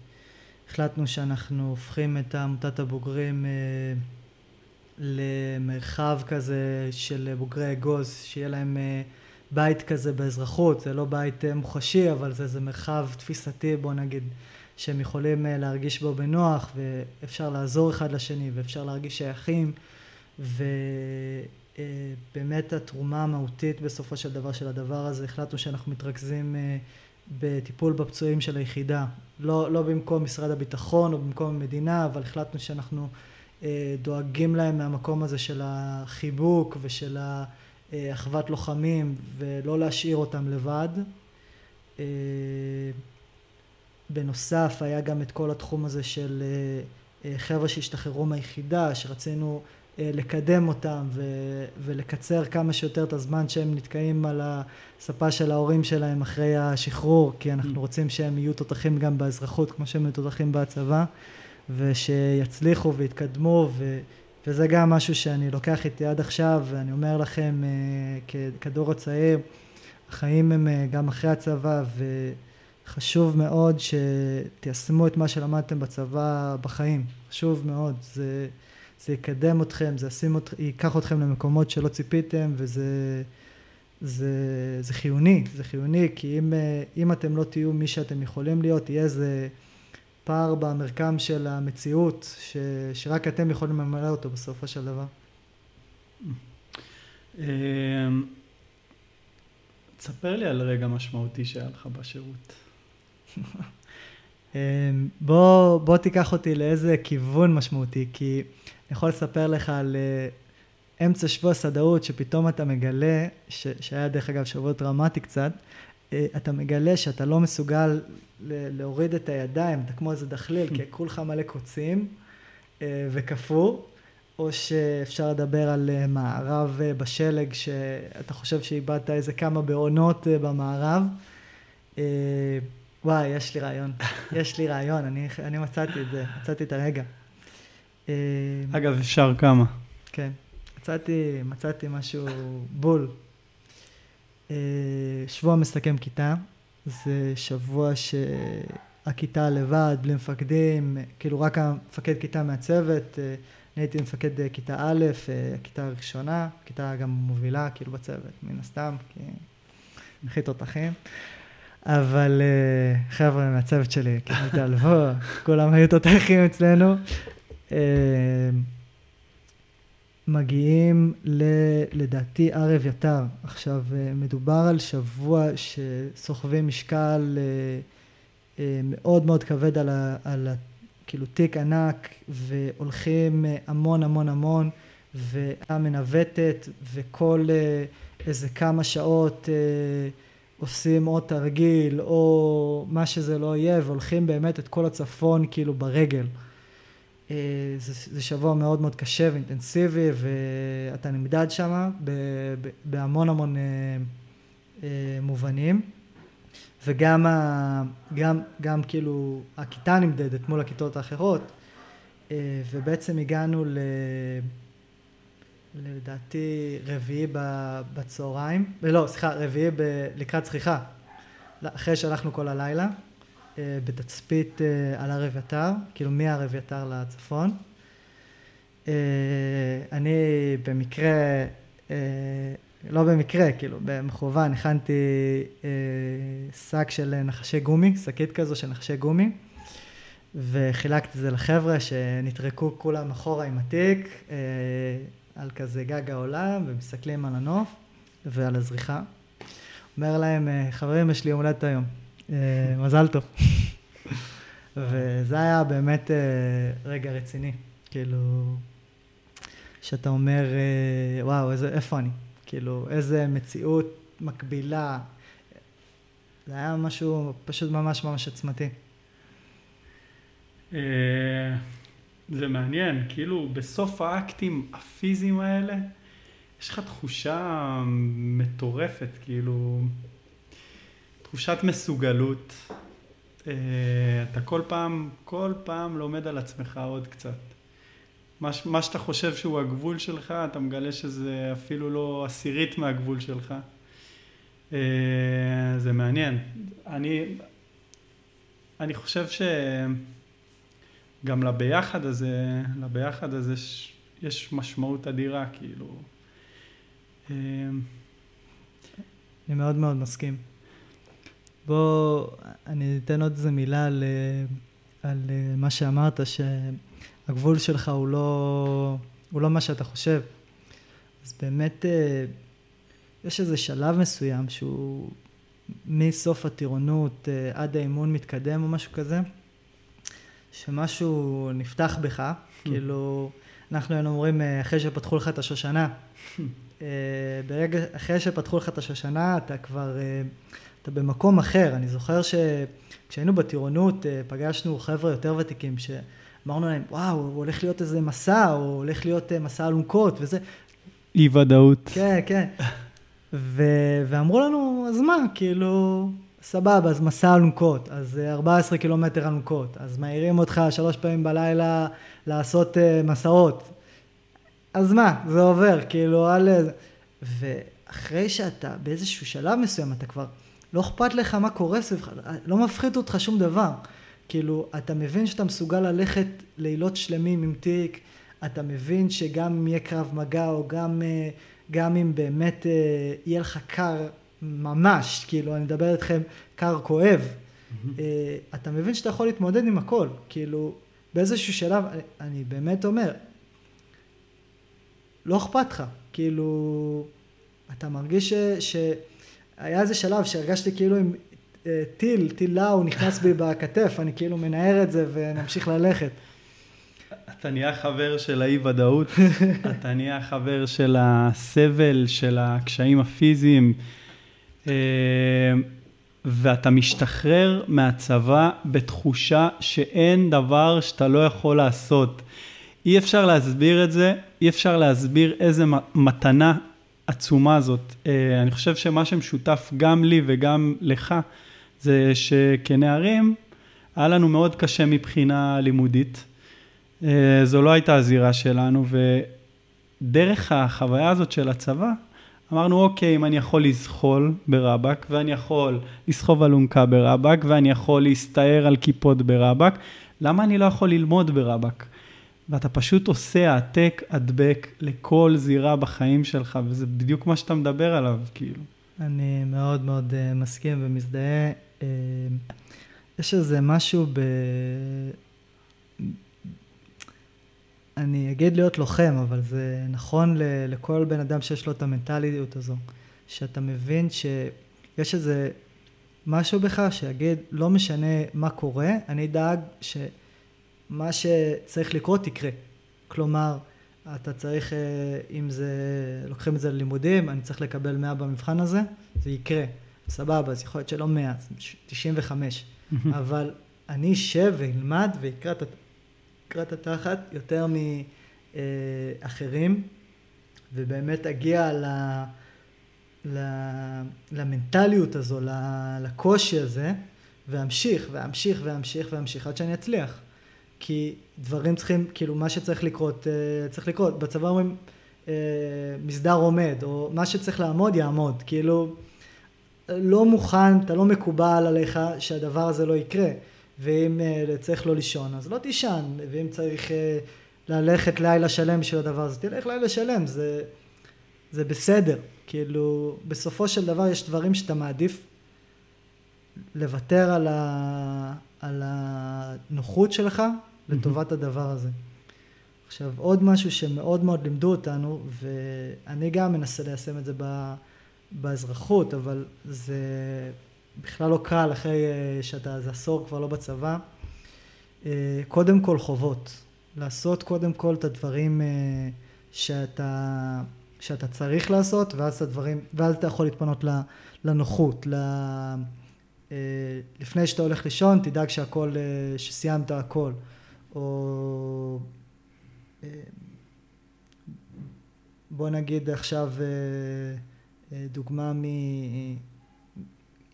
החלטנו שאנחנו הופכים את עמותת הבוגרים למרחב כזה של בוגרי אגוז, שיהיה להם בית כזה באזרחות, זה לא בית מוחשי אבל זה, זה מרחב תפיסתי בוא נגיד שהם יכולים אה, להרגיש בו בנוח, ואפשר לעזור אחד לשני, ואפשר להרגיש שייכים, ובאמת התרומה המהותית בסופו של דבר של הדבר הזה, החלטנו שאנחנו מתרכזים אה, בטיפול בפצועים של היחידה, לא, לא במקום משרד הביטחון או במקום המדינה, אבל החלטנו שאנחנו אה, דואגים להם מהמקום הזה של החיבוק ושל אחוות לוחמים ולא להשאיר אותם לבד. בנוסף היה גם את כל התחום הזה של חבר'ה שהשתחררו מהיחידה, שרצינו לקדם אותם ו- ולקצר כמה שיותר את הזמן שהם נתקעים על הספה של ההורים שלהם אחרי השחרור, כי אנחנו mm. רוצים שהם יהיו תותחים גם באזרחות כמו שהם תותחים בצבא, ושיצליחו ויתקדמו, ו- וזה גם משהו שאני לוקח איתי עד עכשיו, ואני אומר לכם כדור הצעיר, החיים הם גם אחרי הצבא, וחשוב מאוד שתיישמו את מה שלמדתם בצבא בחיים, חשוב מאוד, זה... זה יקדם אתכם, זה ישים, ייקח אתכם למקומות שלא ציפיתם, וזה זה, זה חיוני, זה חיוני, כי אם, אם אתם לא תהיו מי שאתם יכולים להיות, יהיה איזה פער במרקם של המציאות, ש, שרק אתם יכולים למלא אותו בסופו של דבר. אמ, תספר לי על רגע משמעותי שהיה לך בשירות. אמ, בוא, בוא תיקח אותי לאיזה כיוון משמעותי, כי אני יכול לספר לך על uh, אמצע שבוע סדאות, שפתאום אתה מגלה, ש, שהיה דרך אגב שבוע דרמטי קצת, אתה מגלה שאתה לא מסוגל להוריד את הידיים, אתה כמו איזה דחליל, כי כולך מלא קוצים uh, וקפוא, או שאפשר לדבר על uh, מערב בשלג, שאתה חושב שאיבדת איזה כמה בעונות במערב. וואי, יש לי רעיון, יש לי רעיון, אני, אני מצאתי את זה, מצאתי את הרגע. אה, אגב, אפשר כמה. כן. מצאתי, מצאתי משהו בול. אה, שבוע מסכם כיתה, זה שבוע שהכיתה לבד, בלי מפקדים, כאילו רק המפקד כיתה מהצוות, אה, אני הייתי מפקד כיתה א', הכיתה הראשונה, כיתה גם מובילה כאילו בצוות, מן הסתם, כי הכי תותחים. אבל חבר'ה מהצוות שלי, כאילו, תעלבו, כולם היו תותחים אצלנו. אה, מגיעים ל, לדעתי הר אביתר. עכשיו, אה, מדובר על שבוע שסוחבים משקל אה, מאוד מאוד כבד על, ה, על ה, כאילו תיק ענק, והולכים המון המון המון, והמנווטת, וכל איזה כמה שעות עושים או תרגיל, או מה שזה לא יהיה, והולכים באמת את כל הצפון כאילו ברגל. אה, זה, זה שבוע מאוד מאוד קשה ואינטנסיבי ואתה נמדד שם בהמון המון אה, אה, מובנים. וגם ה, גם, גם כאילו הכיתה נמדדת מול הכיתות האחרות ובעצם הגענו ל... לדעתי רביעי בצהריים, לא סליחה רביעי ב, לקראת צחיחה אחרי שהלכנו כל הלילה בתצפית אה, על הר אביתר, כאילו מהר אביתר לצפון. אה, אני במקרה, לא במקרה, כאילו במכוון, הכנתי שק של נחשי גומי, שקית כזו של נחשי גומי, וחילקתי את זה לחבר'ה שנטרקו כולם אחורה עם התיק, על כזה גג העולם, ומסתכלים על הנוף ועל הזריחה. אומר להם, חברים, יש לי יום הולדת היום. אה, מזל טוב. וזה היה באמת אה, רגע רציני, כאילו, שאתה אומר, אה, וואו, איזה, איפה אני? כאילו, איזה מציאות מקבילה. זה היה משהו פשוט ממש ממש עצמתי. זה מעניין, כאילו בסוף האקטים הפיזיים האלה, יש לך תחושה מטורפת, כאילו, תחושת מסוגלות. אה, אתה כל פעם, כל פעם לומד על עצמך עוד קצת. מה, מה שאתה חושב שהוא הגבול שלך, אתה מגלה שזה אפילו לא עשירית מהגבול שלך. אה, זה מעניין. אני, אני חושב שגם לביחד הזה, לביחד הזה יש משמעות אדירה, כאילו. אה, אני מאוד מאוד מסכים. בוא, אני אתן עוד איזה מילה על, על מה שאמרת, שהגבול שלך הוא לא, הוא לא מה שאתה חושב. אז באמת, אה, יש איזה שלב מסוים שהוא מסוף הטירונות אה, עד האימון מתקדם או משהו כזה, שמשהו נפתח בך, hmm. כאילו, אנחנו היינו אומרים, אה, אחרי שפתחו לך את השושנה, ברגע, אחרי שפתחו לך את השושנה, אתה כבר... אתה במקום אחר. אני זוכר שכשהיינו בטירונות, אה, פגשנו חבר'ה יותר ותיקים, שאמרנו להם, וואו, הוא הולך להיות איזה מסע, או הולך להיות אה, מסע אלונקות, וזה. אי ודאות. כן, כן. ו- ואמרו לנו, אז מה, כאילו, סבבה, אז מסע אלונקות, אז 14 קילומטר אלונקות, אז מעירים אותך שלוש פעמים בלילה לעשות מסעות. אז מה, זה עובר, כאילו, אל... ואחרי שאתה באיזשהו שלב מסוים, אתה כבר, לא אכפת לך מה קורה סביבך, לא מפחיד אותך שום דבר. כאילו, אתה מבין שאתה מסוגל ללכת לילות שלמים עם תיק, אתה מבין שגם אם יהיה קרב מגע, או גם, אה, גם אם באמת אה, יהיה לך קר ממש, כאילו, אני מדבר איתכם, קר כואב, mm-hmm. אתה מבין שאתה יכול להתמודד עם הכל, כאילו, באיזשהו שלב, אני, אני באמת אומר, לא אכפת לך, כאילו, אתה מרגיש ש... שהיה איזה שלב שהרגשתי כאילו עם אה, טיל, טיל לאו נכנס בי בכתף, אני כאילו מנער את זה ונמשיך ללכת. אתה נהיה חבר של האי ודאות, אתה נהיה חבר של הסבל, של הקשיים הפיזיים, אה, ואתה משתחרר מהצבא בתחושה שאין דבר שאתה לא יכול לעשות. אי אפשר להסביר את זה, אי אפשר להסביר איזה מתנה עצומה זאת. אה, אני חושב שמה שמשותף גם לי וגם לך, זה שכנערים, היה לנו מאוד קשה מבחינה לימודית. אה, זו לא הייתה הזירה שלנו, ודרך החוויה הזאת של הצבא, אמרנו, אוקיי, אם אני יכול לזחול ברבק, ואני יכול לסחוב אלונקה ברבק, ואני יכול להסתער על כיפות ברבק, למה אני לא יכול ללמוד ברבק? ואתה פשוט עושה העתק הדבק לכל זירה בחיים שלך, וזה בדיוק מה שאתה מדבר עליו, כאילו. אני מאוד מאוד uh, מסכים ומזדהה. Uh, יש איזה משהו ב... אני אגיד להיות לוחם, אבל זה נכון ל- לכל בן אדם שיש לו את המנטליות הזו, שאתה מבין שיש איזה משהו בך שיגיד, לא משנה מה קורה, אני אדאג שמה שצריך לקרות יקרה. כלומר, אתה צריך, אה, אם זה, לוקחים את זה ללימודים, אני צריך לקבל 100 במבחן הזה, זה יקרה. סבבה, אז יכול להיות שלא 100, 95. אבל אני אשב ואלמד ואקרא את התחת יותר מאחרים, ובאמת אגיע. ל... למנטליות הזו, לקושי הזה, ואמשיך, ואמשיך, ואמשיך, ואמשיך, עד שאני אצליח. כי דברים צריכים, כאילו, מה שצריך לקרות, אה, צריך לקרות. בצבא אומרים, אה, מסדר עומד, או מה שצריך לעמוד, יעמוד. כאילו, לא מוכן, אתה לא מקובל עליך שהדבר הזה לא יקרה. ואם uh, צריך לא לישון, אז לא תישן, ואם צריך ללכת לילה שלם בשביל הדבר הזה, תלך לילה שלם, זה, זה בסדר. כאילו, בסופו של דבר יש דברים שאתה מעדיף לוותר על, ה, על הנוחות שלך לטובת הדבר הזה. עכשיו, עוד משהו שמאוד מאוד לימדו אותנו, ואני גם מנסה ליישם את זה באזרחות, אבל זה בכלל לא קל אחרי אה, שאתה איזה עשור כבר לא בצבא. אה, קודם כל חובות. לעשות קודם כל את הדברים אה, שאתה, שאתה צריך לעשות, ואז את הדברים, ואז אתה יכול להתפנות לנוחות, ל... לפני שאתה הולך לישון, תדאג שהכל, שסיימת הכל. או בוא נגיד עכשיו דוגמה מ...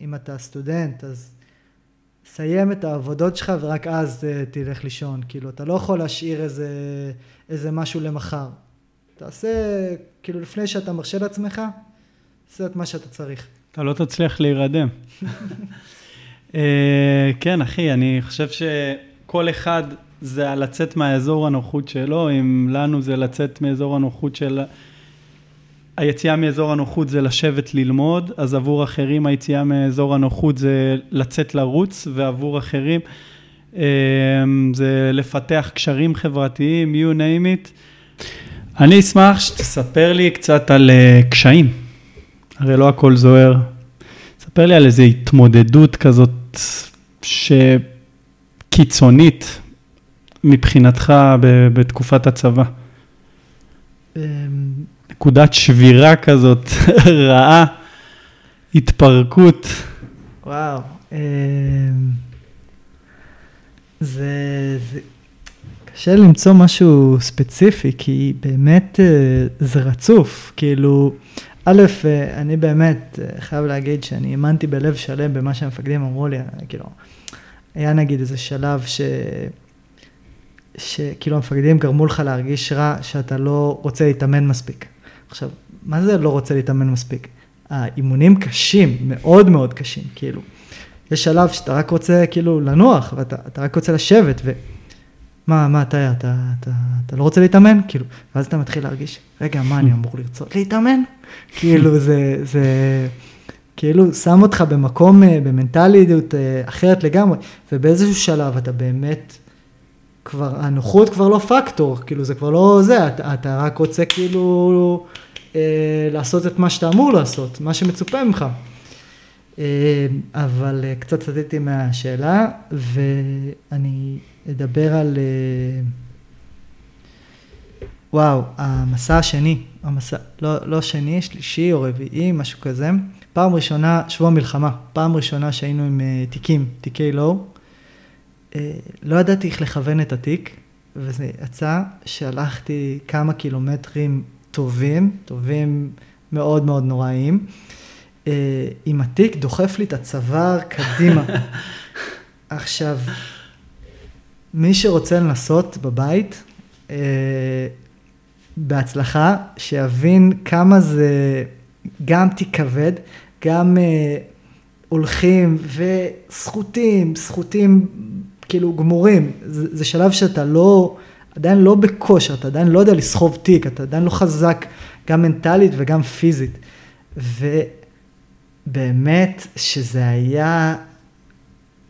אם אתה סטודנט, אז סיים את העבודות שלך ורק אז תלך לישון. כאילו, אתה לא יכול להשאיר איזה, איזה משהו למחר. תעשה, כאילו, לפני שאתה מרשה לעצמך, תעשה את מה שאתה צריך. אתה לא תצליח להירדם. כן, אחי, אני חושב שכל אחד זה לצאת מהאזור הנוחות שלו, אם לנו זה לצאת מאזור הנוחות של... היציאה מאזור הנוחות זה לשבת ללמוד, אז עבור אחרים היציאה מאזור הנוחות זה לצאת לרוץ, ועבור אחרים אמ, זה לפתח קשרים חברתיים, you name it. אני אשמח שתספר לי קצת על אה, קשיים, הרי לא הכל זוהר. ספר לי על איזו התמודדות כזאת שקיצונית מבחינתך בתקופת הצבא. אמ, נקודת שבירה כזאת, רעה, התפרקות. וואו. אה, זה, זה קשה למצוא משהו ספציפי, כי באמת אה, זה רצוף. כאילו, א', אה, אני באמת חייב להגיד שאני האמנתי בלב שלם במה שהמפקדים אמרו לי, כאילו, היה נגיד איזה שלב ש... שכאילו המפקדים גרמו לך להרגיש רע שאתה לא רוצה להתאמן מספיק. עכשיו, מה זה לא רוצה להתאמן מספיק? האימונים קשים, מאוד מאוד קשים, כאילו. יש שלב שאתה רק רוצה כאילו לנוח, ואתה רק רוצה לשבת, ומה, מה אתה, אתה, אתה, אתה לא רוצה להתאמן? כאילו, ואז אתה מתחיל להרגיש, רגע, מה אני אמור לרצות? להתאמן? כאילו, זה, זה, כאילו, שם אותך במקום, אה, במנטליות אה, אחרת לגמרי, ובאיזשהו שלב אתה באמת, כבר, הנוחות כבר לא פקטור, כאילו, זה כבר לא זה, אתה, אתה רק רוצה כאילו... אה, לעשות את מה שאתה אמור לעשות, מה שמצופה ממך. אה, אבל אה, קצת סטיתי מהשאלה, ואני אדבר על... וואו, המסע השני, המסע, לא, לא שני, שלישי או רביעי, משהו כזה. פעם ראשונה, שבוע מלחמה, פעם ראשונה שהיינו עם תיקים, תיקי לואו. לא ידעתי איך לכוון את התיק, וזה יצא שהלכתי כמה קילומטרים טובים, טובים מאוד מאוד נוראיים. Uh, עם התיק דוחף לי את הצוואר קדימה. עכשיו, מי שרוצה לנסות בבית, uh, בהצלחה, שיבין כמה זה גם תיק כבד, גם הולכים וסחוטים, סחוטים כאילו גמורים. זה, זה שלב שאתה לא... עדיין לא בכושר, אתה עדיין לא יודע לסחוב תיק, אתה עדיין לא חזק גם מנטלית וגם פיזית. ובאמת שזה היה,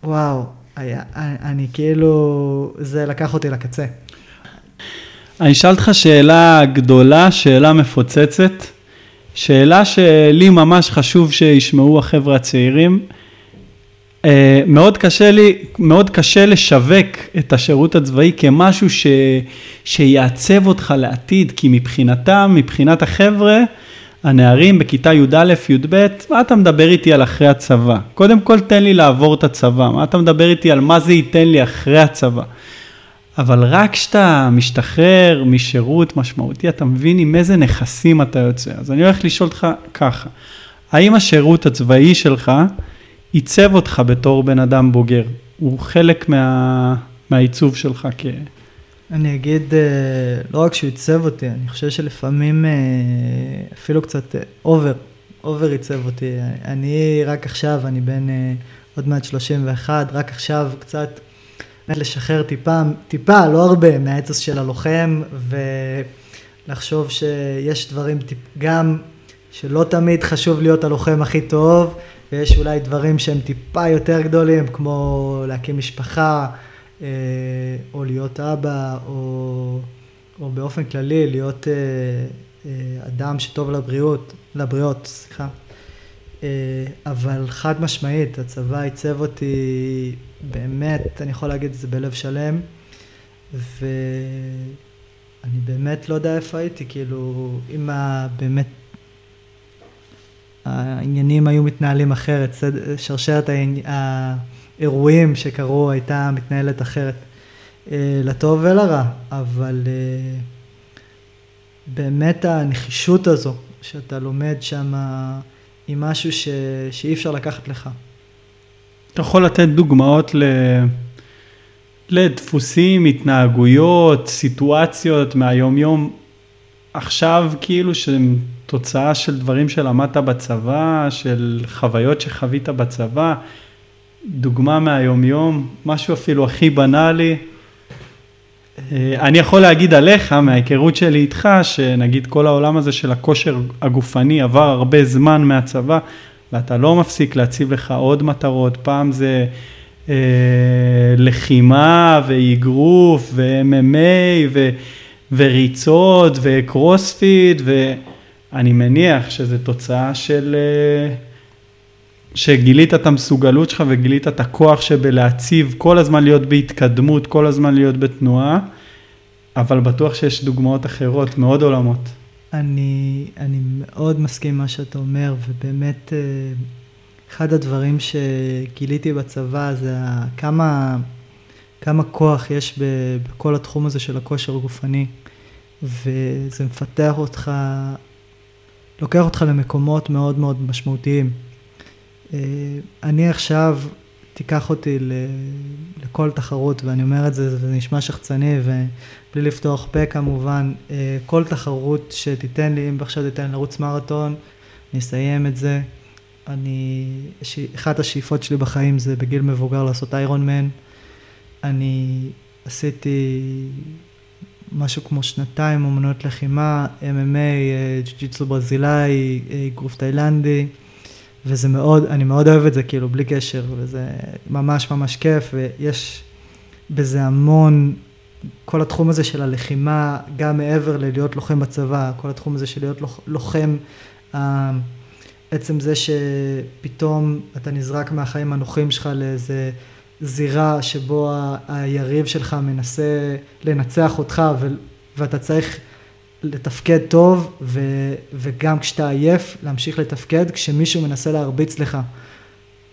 וואו, היה, אני, אני כאילו, זה לקח אותי לקצה. אני אשאל אותך שאלה גדולה, שאלה מפוצצת, שאלה שלי ממש חשוב שישמעו החבר'ה הצעירים. אה, מאוד קשה לי, מאוד קשה לשווק את השירות הצבאי כמשהו ש, שיעצב אותך לעתיד, כי מבחינתם, מבחינת החבר'ה, הנערים בכיתה י"א, י"ב, מה אתה מדבר איתי על אחרי הצבא? קודם כל תן לי לעבור את הצבא, מה אתה מדבר איתי על מה זה ייתן לי אחרי הצבא? אבל רק כשאתה משתחרר משירות משמעותי, אתה מבין עם איזה נכסים אתה יוצא. אז אני הולך לשאול אותך ככה, האם השירות הצבאי שלך, עיצב אותך בתור בן אדם בוגר, הוא חלק מה, מהעיצוב שלך כ... אני אגיד, אה, לא רק שהוא עיצב אותי, אני חושב שלפעמים אה, אפילו קצת over, over עיצב אותי. אני רק עכשיו, אני בן אה, עוד מעט 31, רק עכשיו קצת לשחרר טיפה, טיפה, לא הרבה, מהאצוס של הלוחם, ולחשוב שיש דברים גם שלא תמיד חשוב להיות הלוחם הכי טוב, ויש אולי דברים שהם טיפה יותר גדולים, כמו להקים משפחה, אה, או להיות אבא, או, או באופן כללי להיות אה, אה, אדם שטוב לבריאות, לבריאות, סליחה. אבל חד משמעית, הצבא עיצב אותי באמת, אני יכול להגיד את זה בלב שלם, ואני באמת לא יודע איפה הייתי, כאילו, אם באמת העניינים היו מתנהלים אחרת, שרשרת האירועים שקרו הייתה מתנהלת אחרת, אה, לטוב ולרע, אבל אה, באמת הנחישות הזו שאתה לומד שם היא משהו ש... שאי אפשר לקחת לך. אתה יכול לתת דוגמאות ל... לדפוסים, התנהגויות, סיטואציות מהיום-יום עכשיו כאילו שהם תוצאה של דברים שלמדת בצבא, של חוויות שחווית בצבא, דוגמה מהיומיום, משהו אפילו הכי בנאלי. אה, אני יכול להגיד עליך, מההיכרות שלי איתך, שנגיד כל העולם הזה של הכושר הגופני עבר הרבה זמן מהצבא, ואתה לא מפסיק להציב לך עוד מטרות, פעם זה אה, לחימה ואגרוף ו-MMA ו... וריצות וקרוספיט, ואני מניח שזה תוצאה של... אה, שגילית את המסוגלות שלך וגילית את הכוח שבלהציב, כל הזמן להיות בהתקדמות, כל הזמן להיות בתנועה, אבל בטוח שיש דוגמאות אחרות, מאוד עולמות. אני, אני מאוד מסכים עם מה שאתה אומר, ובאמת, אה, אחד הדברים שגיליתי בצבא זה כמה, כמה כוח יש בכל התחום הזה של הכושר הגופני, וזה מפתח אותך, לוקח אותך למקומות מאוד מאוד משמעותיים. אה, אני עכשיו, תיקח אותי לכל תחרות, ואני אומר את זה, וזה נשמע שחצני, ובלי לפתוח פה כמובן, אה, כל תחרות שתיתן לי, אם עכשיו תיתן לרוץ מרתון, אני אסיים את זה. אני, אחת השאיפות שלי בחיים זה בגיל מבוגר לעשות איירון מן. אני עשיתי משהו כמו שנתיים אמנויות לחימה, MMA, אה, ג'ו-ג'יצו ברזילאי, אגרוף תאילנדי. וזה מאוד, אני מאוד אוהב את זה, כאילו, בלי קשר, וזה ממש ממש כיף, ויש בזה המון, כל התחום הזה של הלחימה, גם מעבר ללהיות לוחם בצבא, כל התחום הזה של להיות לוחם, עצם זה שפתאום אתה נזרק מהחיים הנוחים שלך לאיזה זירה שבו היריב שלך מנסה לנצח אותך, ואתה צריך לתפקד טוב, ו, וגם כשאתה עייף, להמשיך לתפקד כשמישהו מנסה להרביץ לך.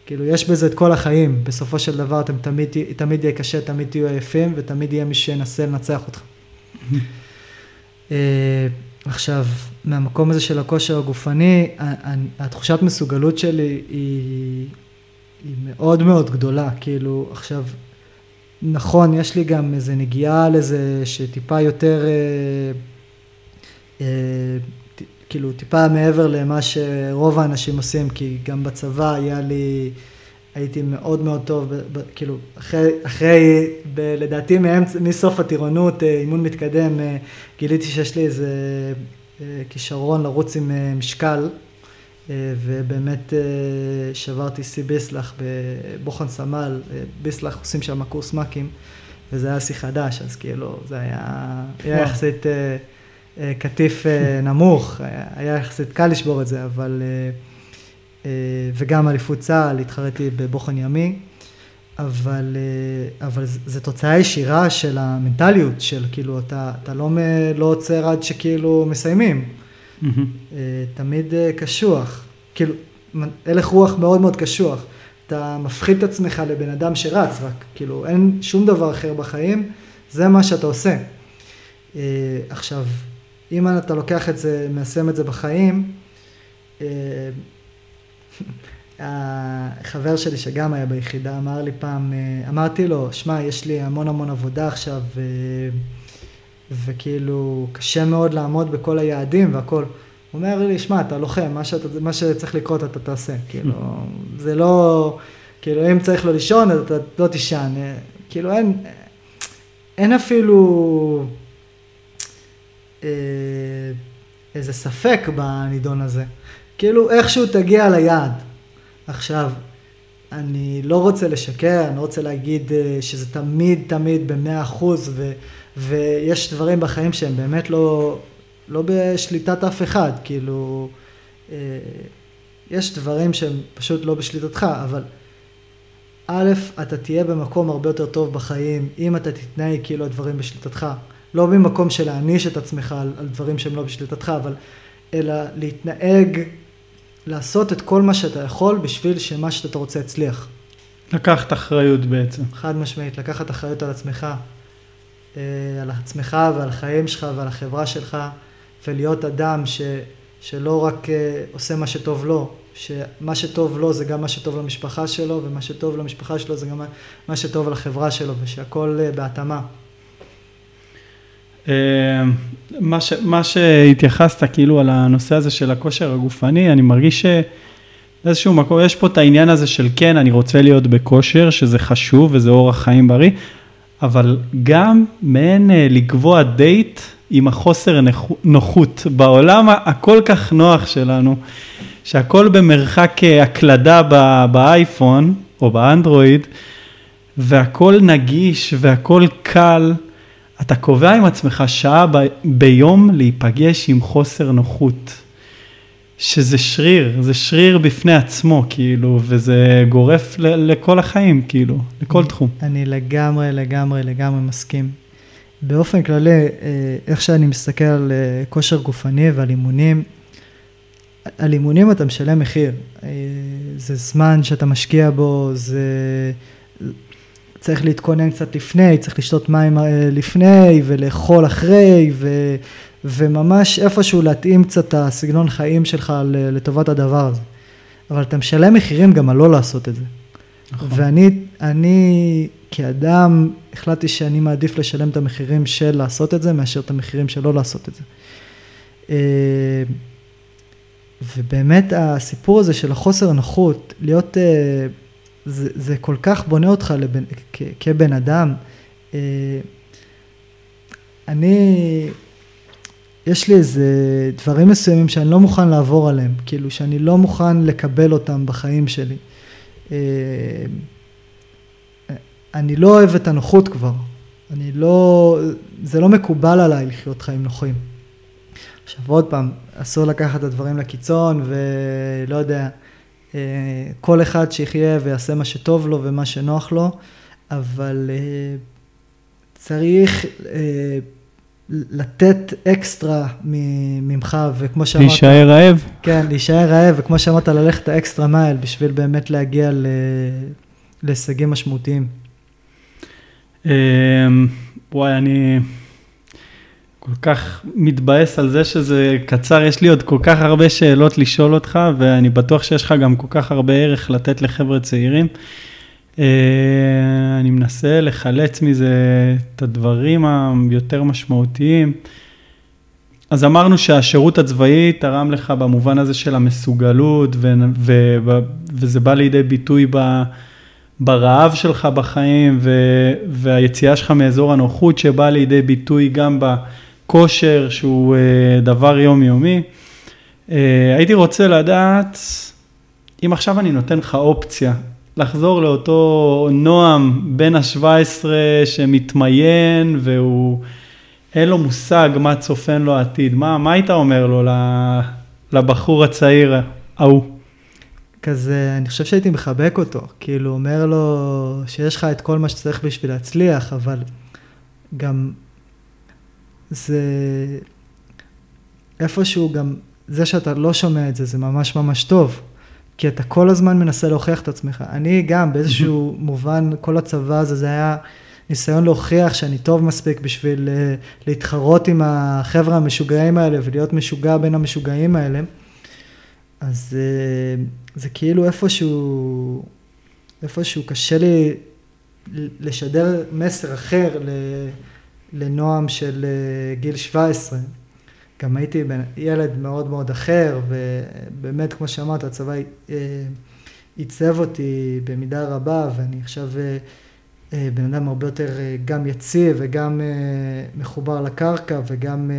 כאילו, יש בזה את כל החיים. בסופו של דבר, אתם תמיד, תמיד יהיה קשה, תמיד תהיו עייפים, ותמיד יהיה מי שינסה לנצח אותך. uh, עכשיו, מהמקום הזה של הכושר הגופני, התחושת מסוגלות שלי היא, היא מאוד מאוד גדולה. כאילו, עכשיו, נכון, יש לי גם איזה נגיעה לזה שטיפה יותר... Uh, אה, כאילו טיפה מעבר למה שרוב האנשים עושים, כי גם בצבא היה לי, הייתי מאוד מאוד טוב, ב, ב, כאילו אחרי, אחרי ב, לדעתי מאמצע, מסוף הטירונות, אה, אימון מתקדם, אה, גיליתי שיש לי איזה כישרון לרוץ עם משקל, ובאמת שברתי שיא ביסלח בבוחן סמל, ביסלח עושים שם קורס מ"כים, וזה היה שיא חדש, אז כאילו זה היה, היה יחסית... אה, קטיף אה, נמוך, היה יחסית קל לשבור את זה, אבל... אה, וגם אליפות צה"ל, התחרתי בבוחן ימי, אבל, אבל זו תוצאה ישירה של המנטליות, של כאילו, אתה, אתה לא, לא עוצר עד שכאילו מסיימים. Mm-hmm. תמיד קשוח, כאילו, הלך רוח מאוד מאוד קשוח. אתה מפחית את עצמך לבן אדם שרץ, רק כאילו, אין שום דבר אחר בחיים, זה מה שאתה עושה. עכשיו, אם אתה לוקח את זה, מיישם את זה בחיים, אה, החבר שלי שגם היה ביחידה אמר לי פעם, אה, אמרתי לו, שמע, יש לי המון המון עבודה עכשיו. וכאילו קשה מאוד לעמוד בכל היעדים והכל. הוא אומר לי, שמע, אתה לוחם, מה, שאתה, מה שצריך לקרות אתה תעשה, כאילו, זה לא, כאילו, אם צריך לא לישון, אתה לא תישן, כאילו, אין, אין אפילו... אה, איזה ספק בנידון הזה. כאילו איכשהו תגיע ליעד. עכשיו, אני לא רוצה לשקר, אני לא רוצה להגיד אה, שזה תמיד תמיד במאה אחוז, ו, ויש דברים בחיים שהם באמת לא, לא בשליטת אף אחד, כאילו, אה, יש דברים שהם פשוט לא בשליטתך, אבל א', אתה תהיה במקום הרבה יותר טוב בחיים, אם אתה תתנהג כאילו הדברים בשליטתך. לא ממקום של להעניש את עצמך על, על דברים שהם לא בשליטתך, אבל אלא להתנהג, לעשות את כל מה שאתה יכול בשביל שמה שאתה רוצה יצליח. לקחת אחריות בעצם. חד משמעית, לקחת אחריות על עצמך, על עצמך ועל החיים שלך ועל החברה שלך, ולהיות אדם ש, שלא רק אה, עושה מה שטוב לו, שמה שטוב לו זה גם מה שטוב למשפחה שלו, ומה שטוב למשפחה שלו זה גם מה שטוב לחברה שלו, ושהכול אה, בהתאמה. אה, מה, ש, מה שהתייחסת כאילו על הנושא הזה של הכושר הגופני, אני מרגיש שבאיזשהו מקום יש פה את העניין הזה של כן, אני רוצה להיות בכושר, שזה חשוב וזה אורח חיים בריא, אבל גם מעין אה, לקבוע דייט עם החוסר נוחות בעולם הכל כך נוח שלנו, שהכל במרחק אה, הקלדה באייפון או באנדרואיד, והכל נגיש והכל קל. אתה קובע עם עצמך שעה ביום להיפגש עם חוסר נוחות. שזה שריר, זה שריר בפני עצמו, כאילו, וזה גורף ל, לכל החיים, כאילו, לכל תחום. אני לגמרי, לגמרי, לגמרי מסכים. באופן כללי, אה, איך שאני מסתכל על אה, כושר גופני ועל אימונים, על אימונים אתה משלם מחיר. אה, זה זמן שאתה משקיע בו, זה... צריך להתכונן קצת לפני, צריך לשתות מים לפני ולאכול אחרי ו, וממש איפשהו להתאים קצת את הסגנון חיים שלך לטובת הדבר הזה. אבל אתה משלם מחירים גם על לא לעשות את זה. נכון. ואני אני, כאדם החלטתי שאני מעדיף לשלם את המחירים של לעשות את זה מאשר את המחירים של לא לעשות את זה. אה, ובאמת הסיפור הזה של החוסר נוחות, להיות, אה, זה, זה כל כך בונה אותך לבן, כ, כבן אדם. אה, אני, יש לי איזה דברים מסוימים שאני לא מוכן לעבור עליהם, כאילו שאני לא מוכן לקבל אותם בחיים שלי. אני לא אוהב את הנוחות כבר, אני לא, זה לא מקובל עליי לחיות חיים נוחים. עכשיו עוד פעם, אסור לקחת את הדברים לקיצון ולא יודע, אה, כל אחד שיחיה ויעשה מה שטוב לו ומה שנוח לו, אבל אה, צריך אה, לתת אקסטרה ממך, וכמו שאמרת... להישאר רעב? כן, להישאר רעב, וכמו שאמרת, ללכת האקסטרה מייל בשביל באמת להגיע להישגים משמעותיים. אמ, וואי, אני כל כך מתבאס על זה שזה קצר, יש לי עוד כל כך הרבה שאלות לשאול אותך, ואני בטוח שיש לך גם כל כך הרבה ערך לתת לחבר'ה צעירים. אה, אני מנסה לחלץ מזה את הדברים היותר משמעותיים. אז אמרנו שהשירות הצבאי תרם לך במובן הזה של המסוגלות, ו- ו- וזה בא לידי ביטוי ב... ברעב שלך בחיים ו- והיציאה שלך מאזור הנוחות שבא לידי ביטוי גם בכושר שהוא uh, דבר יומיומי. Uh, הייתי רוצה לדעת, אם עכשיו אני נותן לך אופציה לחזור לאותו נועם בן ה-17 שמתמיין והוא, אין לו מושג מה צופן לו העתיד, מה, מה היית אומר לו לבחור הצעיר ההוא? כזה, אני חושב שהייתי מחבק אותו, כאילו אומר לו שיש לך את כל מה שצריך בשביל להצליח, אבל גם זה איפשהו גם, זה שאתה לא שומע את זה, זה ממש ממש טוב, כי אתה כל הזמן מנסה להוכיח את עצמך. אני גם באיזשהו מובן, כל הצבא הזה, זה היה ניסיון להוכיח שאני טוב מספיק בשביל אה, להתחרות עם החבר'ה המשוגעים האלה ולהיות משוגע בין המשוגעים האלה. אז אה, זה כאילו איפשהו, איפשהו קשה לי לשדר מסר אחר לנועם של אה, גיל 17. גם הייתי ילד מאוד מאוד אחר, ובאמת, כמו שאמרת, הצבא אה, עיצב אותי במידה רבה, ואני עכשיו בן אדם הרבה יותר גם יציב וגם מחובר לקרקע וגם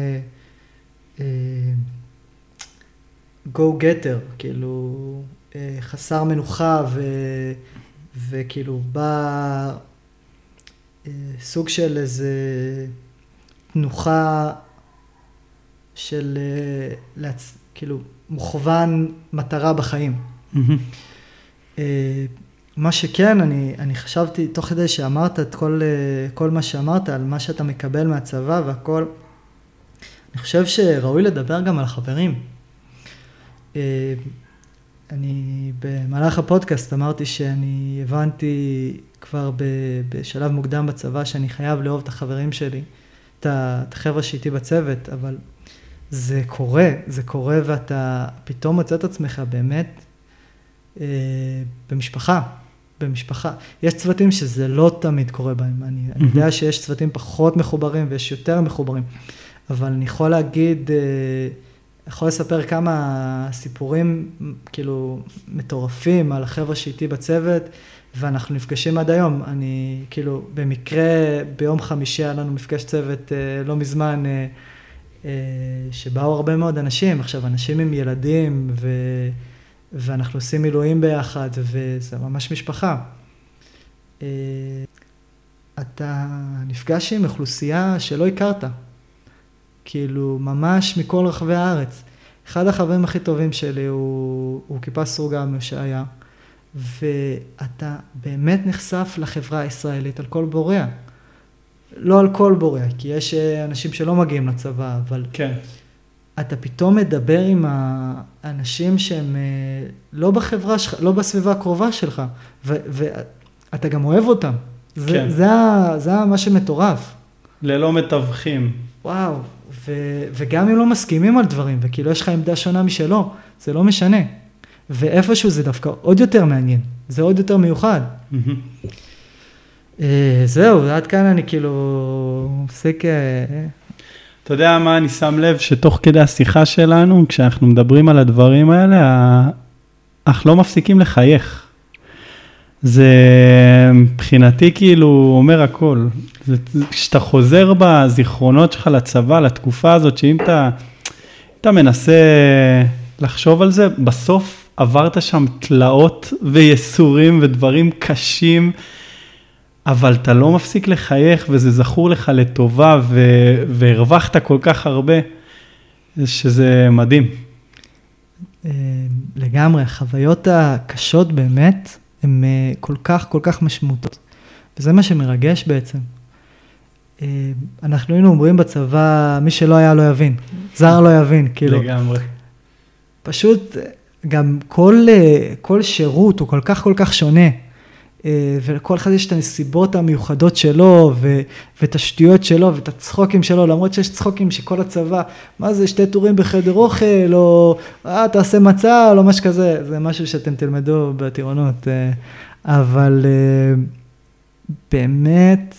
go getter, כאילו אה, חסר מנוחה ו, וכאילו בא אה, סוג של איזה תנוחה של אה, להצ... כאילו מוכוון מטרה בחיים. Mm-hmm. מה שכן, אני, אני חשבתי, תוך כדי שאמרת את כל, כל מה שאמרת על מה שאתה מקבל מהצבא והכל, אני חושב שראוי לדבר גם על החברים. אה, אני במהלך הפודקאסט אמרתי שאני הבנתי כבר בשלב מוקדם בצבא שאני חייב לאהוב את החברים שלי, את החבר'ה שאיתי בצוות, אבל זה קורה, זה קורה ואתה פתאום מוצא את עצמך באמת אה, במשפחה, במשפחה. יש צוותים שזה לא תמיד קורה בהם, אני, mm-hmm. אני יודע שיש צוותים פחות מחוברים ויש יותר מחוברים, אבל אני יכול להגיד... אה, יכול לספר כמה סיפורים כאילו מטורפים על החבר'ה שאיתי בצוות, ואנחנו נפגשים עד היום. אני כאילו, במקרה ביום חמישי היה לנו מפגש צוות אה, לא מזמן, אה, שבאו הרבה מאוד אנשים. עכשיו, אנשים עם ילדים, ו, ואנחנו עושים מילואים ביחד, וזה ממש משפחה. אה, אתה נפגש עם אוכלוסייה שלא הכרת. כאילו, ממש מכל רחבי הארץ. אחד החברים הכי טובים שלי הוא, הוא כיפה סרוגה משעיה, ואתה באמת נחשף לחברה הישראלית על כל בוריה. לא על כל בוריה, כי יש אה, אנשים שלא מגיעים לצבא, אבל... כן. אתה פתאום מדבר עם האנשים שהם אה, לא בחברה שלך, לא בסביבה הקרובה שלך, ואתה גם אוהב אותם. זה, כן. זה, זה, זה מה שמטורף. ללא מתווכים. וואו, ו, וגם אם לא מסכימים על דברים, וכאילו יש לך עמדה שונה משלו, זה לא משנה. ואיפשהו זה דווקא עוד יותר מעניין, זה עוד יותר מיוחד. אה, זהו, עד כאן אני כאילו מפסיק... אתה יודע מה אני שם לב? שתוך כדי השיחה שלנו, כשאנחנו מדברים על הדברים האלה, אנחנו לא מפסיקים לחייך. זה מבחינתי כאילו אומר הכל. כשאתה חוזר בזיכרונות שלך לצבא, לתקופה הזאת, שאם אתה, אתה מנסה לחשוב על זה, בסוף עברת שם תלאות וייסורים ודברים קשים, אבל אתה לא מפסיק לחייך וזה זכור לך לטובה והרווחת כל כך הרבה, שזה מדהים. אה, לגמרי, החוויות הקשות באמת, הן אה, כל כך כל כך משמעותיות, וזה מה שמרגש בעצם. אה, אנחנו היינו אומרים בצבא, מי שלא היה לא יבין, זר לא יבין, כאילו. לגמרי. פשוט גם כל, כל שירות הוא כל כך כל כך שונה. ולכל אחד יש את הנסיבות המיוחדות שלו, ו, ואת השטויות שלו, ואת הצחוקים שלו, למרות שיש צחוקים שכל הצבא, מה זה, שתי טורים בחדר אוכל, או אה, תעשה מצה, או משהו כזה, זה משהו שאתם תלמדו בטירונות. אבל באמת,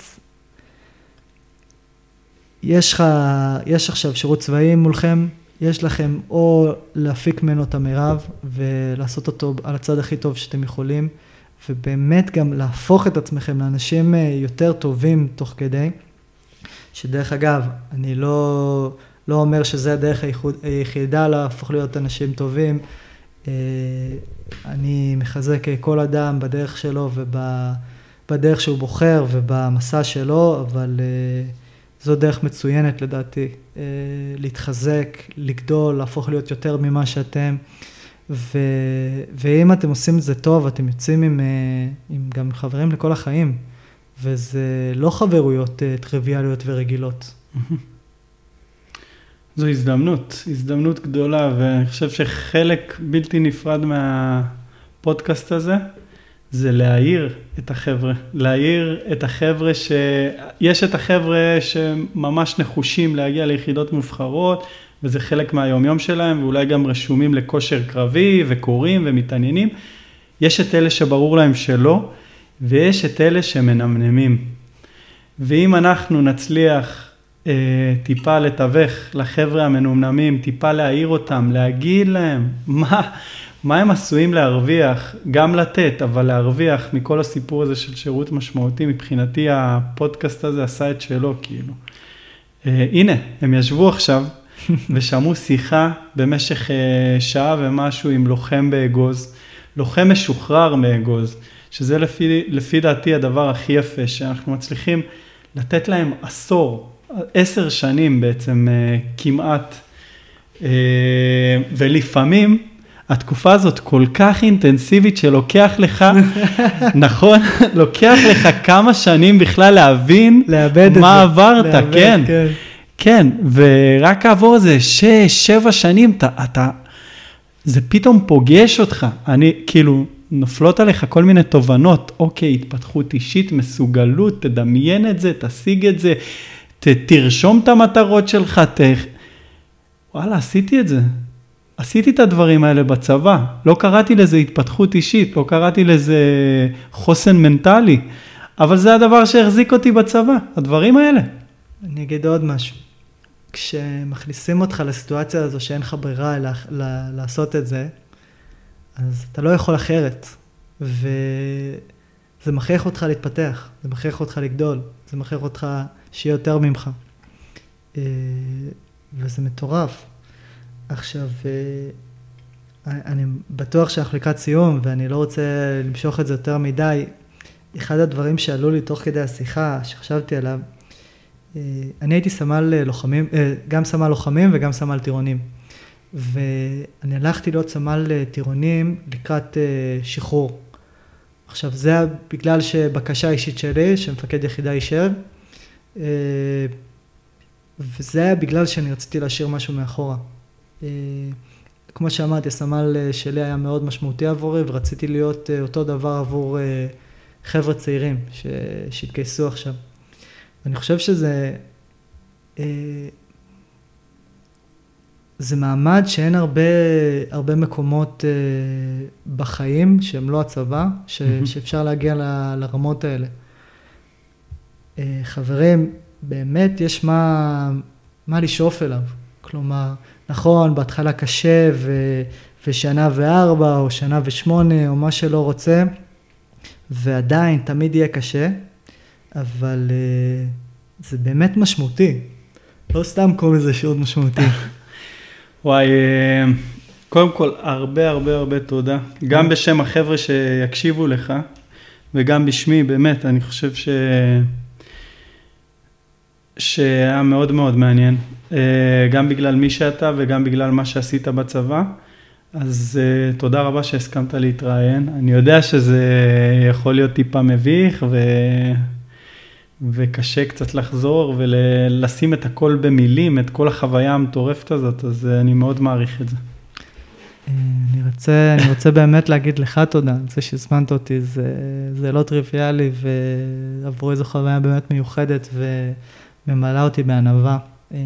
יש לך, יש עכשיו שירות צבאי מולכם, יש לכם או להפיק ממנו את המרב ולעשות אותו על הצד הכי טוב שאתם יכולים, ובאמת גם להפוך את עצמכם לאנשים אה, יותר טובים תוך כדי, שדרך אגב, אני לא, לא אומר שזה הדרך היחידה להפוך להיות אנשים טובים, אה, אני מחזק כל אדם בדרך שלו ובדרך שהוא בוחר ובמסע שלו, אבל... זו דרך מצוינת לדעתי, אה, להתחזק, לגדול, להפוך להיות יותר ממה שאתם. ו, ואם אתם עושים את זה טוב, אתם יוצאים עם, אה, עם גם חברים לכל החיים, וזה לא חברויות אה, טריוויאליות ורגילות. זו הזדמנות, הזדמנות גדולה, ואני חושב שחלק בלתי נפרד מהפודקאסט הזה זה להעיר את החבר'ה, להעיר את החבר'ה ש... יש את החבר'ה שממש נחושים להגיע ליחידות מובחרות, וזה חלק מהיומיום שלהם, ואולי גם רשומים לכושר קרבי, וקוראים ומתעניינים. יש את אלה שברור להם שלא, ויש את אלה שמנמנמים. ואם אנחנו נצליח אה, טיפה לתווך לחבר'ה המנומנמים, טיפה להעיר אותם, להגיד להם מה... מה הם עשויים להרוויח, גם לתת, אבל להרוויח מכל הסיפור הזה של שירות משמעותי, מבחינתי הפודקאסט הזה עשה את שלו, כאילו. אה, הנה, הם ישבו עכשיו ושמעו שיחה במשך אה, שעה ומשהו עם לוחם באגוז, לוחם משוחרר מאגוז, שזה לפי, לפי דעתי הדבר הכי יפה, שאנחנו מצליחים לתת להם עשור, עשר שנים בעצם אה, כמעט, אה, ולפעמים, התקופה הזאת כל כך אינטנסיבית שלוקח לך, נכון? לוקח לך כמה שנים בכלל להבין מה עברת, לאבד, כן. כן. כן, ורק כעבור איזה שש, שבע שנים, אתה, אתה, זה פתאום פוגש אותך. אני, כאילו, נופלות עליך כל מיני תובנות, אוקיי, התפתחות אישית, מסוגלות, תדמיין את זה, תשיג את זה, ת, תרשום את המטרות שלך, ת... וואלה, עשיתי את זה. עשיתי את הדברים האלה בצבא, לא קראתי לזה התפתחות אישית, לא קראתי לזה חוסן מנטלי, אבל זה הדבר שהחזיק אותי בצבא, הדברים האלה. אני אגיד עוד משהו. כשמכניסים אותך לסיטואציה הזו שאין לך ברירה לה, לעשות את זה, אז אתה לא יכול אחרת. וזה מכריח אותך להתפתח, זה מכריח אותך לגדול, זה מכריח אותך שיהיה יותר ממך. אה, וזה מטורף. עכשיו, אה, אני בטוח שאנחנו לקראת סיום, ואני לא רוצה למשוך את זה יותר מדי. אחד הדברים שעלו לי תוך כדי השיחה, שחשבתי עליו, אני הייתי סמל לוחמים, אה, גם סמל לוחמים וגם סמל טירונים. ואני הלכתי להיות סמל טירונים לקראת שחרור. עכשיו, זה היה בגלל שבקשה אישית שלי, שמפקד יחידה אישר, וזה היה בגלל שאני רציתי להשאיר משהו מאחורה. כמו שאמרתי, הסמל שלי היה מאוד משמעותי עבורי, ורציתי להיות אותו דבר עבור חבר'ה צעירים שהתגייסו עכשיו. אני חושב שזה... זה מעמד שאין הרבה, הרבה מקומות אה, בחיים שהם לא הצבא, ש, mm-hmm. שאפשר להגיע ל, לרמות האלה. אה, חברים, באמת יש מה, מה לשאוף אליו. כלומר, נכון, בהתחלה קשה ו, ושנה וארבע או שנה ושמונה או מה שלא רוצה, ועדיין תמיד יהיה קשה, אבל אה, זה באמת משמעותי. לא סתם קוראים לזה שירות משמעותי. וואי, אה, קודם כל, הרבה הרבה הרבה תודה. גם בשם החבר'ה שיקשיבו לך, וגם בשמי, באמת, אני חושב ש... שהיה מאוד מאוד מעניין. אה, גם בגלל מי שאתה וגם בגלל מה שעשית בצבא. אז uh, תודה רבה שהסכמת להתראיין. אני יודע שזה יכול להיות טיפה מביך ו... וקשה קצת לחזור ולשים את הכל במילים, את כל החוויה המטורפת הזאת, אז אה, אני מאוד מעריך את זה. אני רוצה, אני רוצה באמת להגיד לך תודה על זה שהזמנת אותי, זה, זה לא טריוויאלי ועבורי זו חוויה באמת מיוחדת וממלאה אותי בענווה. אה,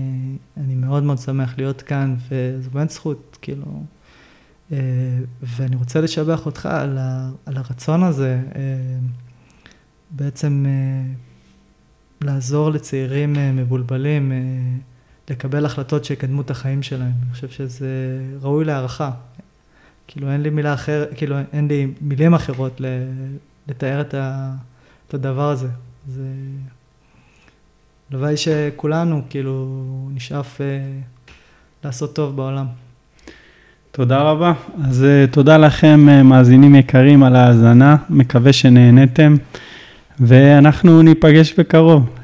אני מאוד מאוד שמח להיות כאן וזו באמת זכות, כאילו, אה, ואני רוצה לשבח אותך על, ה, על הרצון הזה, בעצם לעזור לצעירים אה, מבולבלים אה, לקבל החלטות שיקדמו את החיים שלהם. אני חושב שזה ראוי להערכה. כאילו אין לי מילה אחרת, כאילו אין לי מילים אחרות לתאר את, ה, את הדבר הזה. זה... הלוואי שכולנו כאילו נשאף אה, לעשות טוב בעולם. תודה רבה. אז תודה לכם, מאזינים יקרים, על ההאזנה. מקווה שנהנתם. ואנחנו ניפגש בקרוב.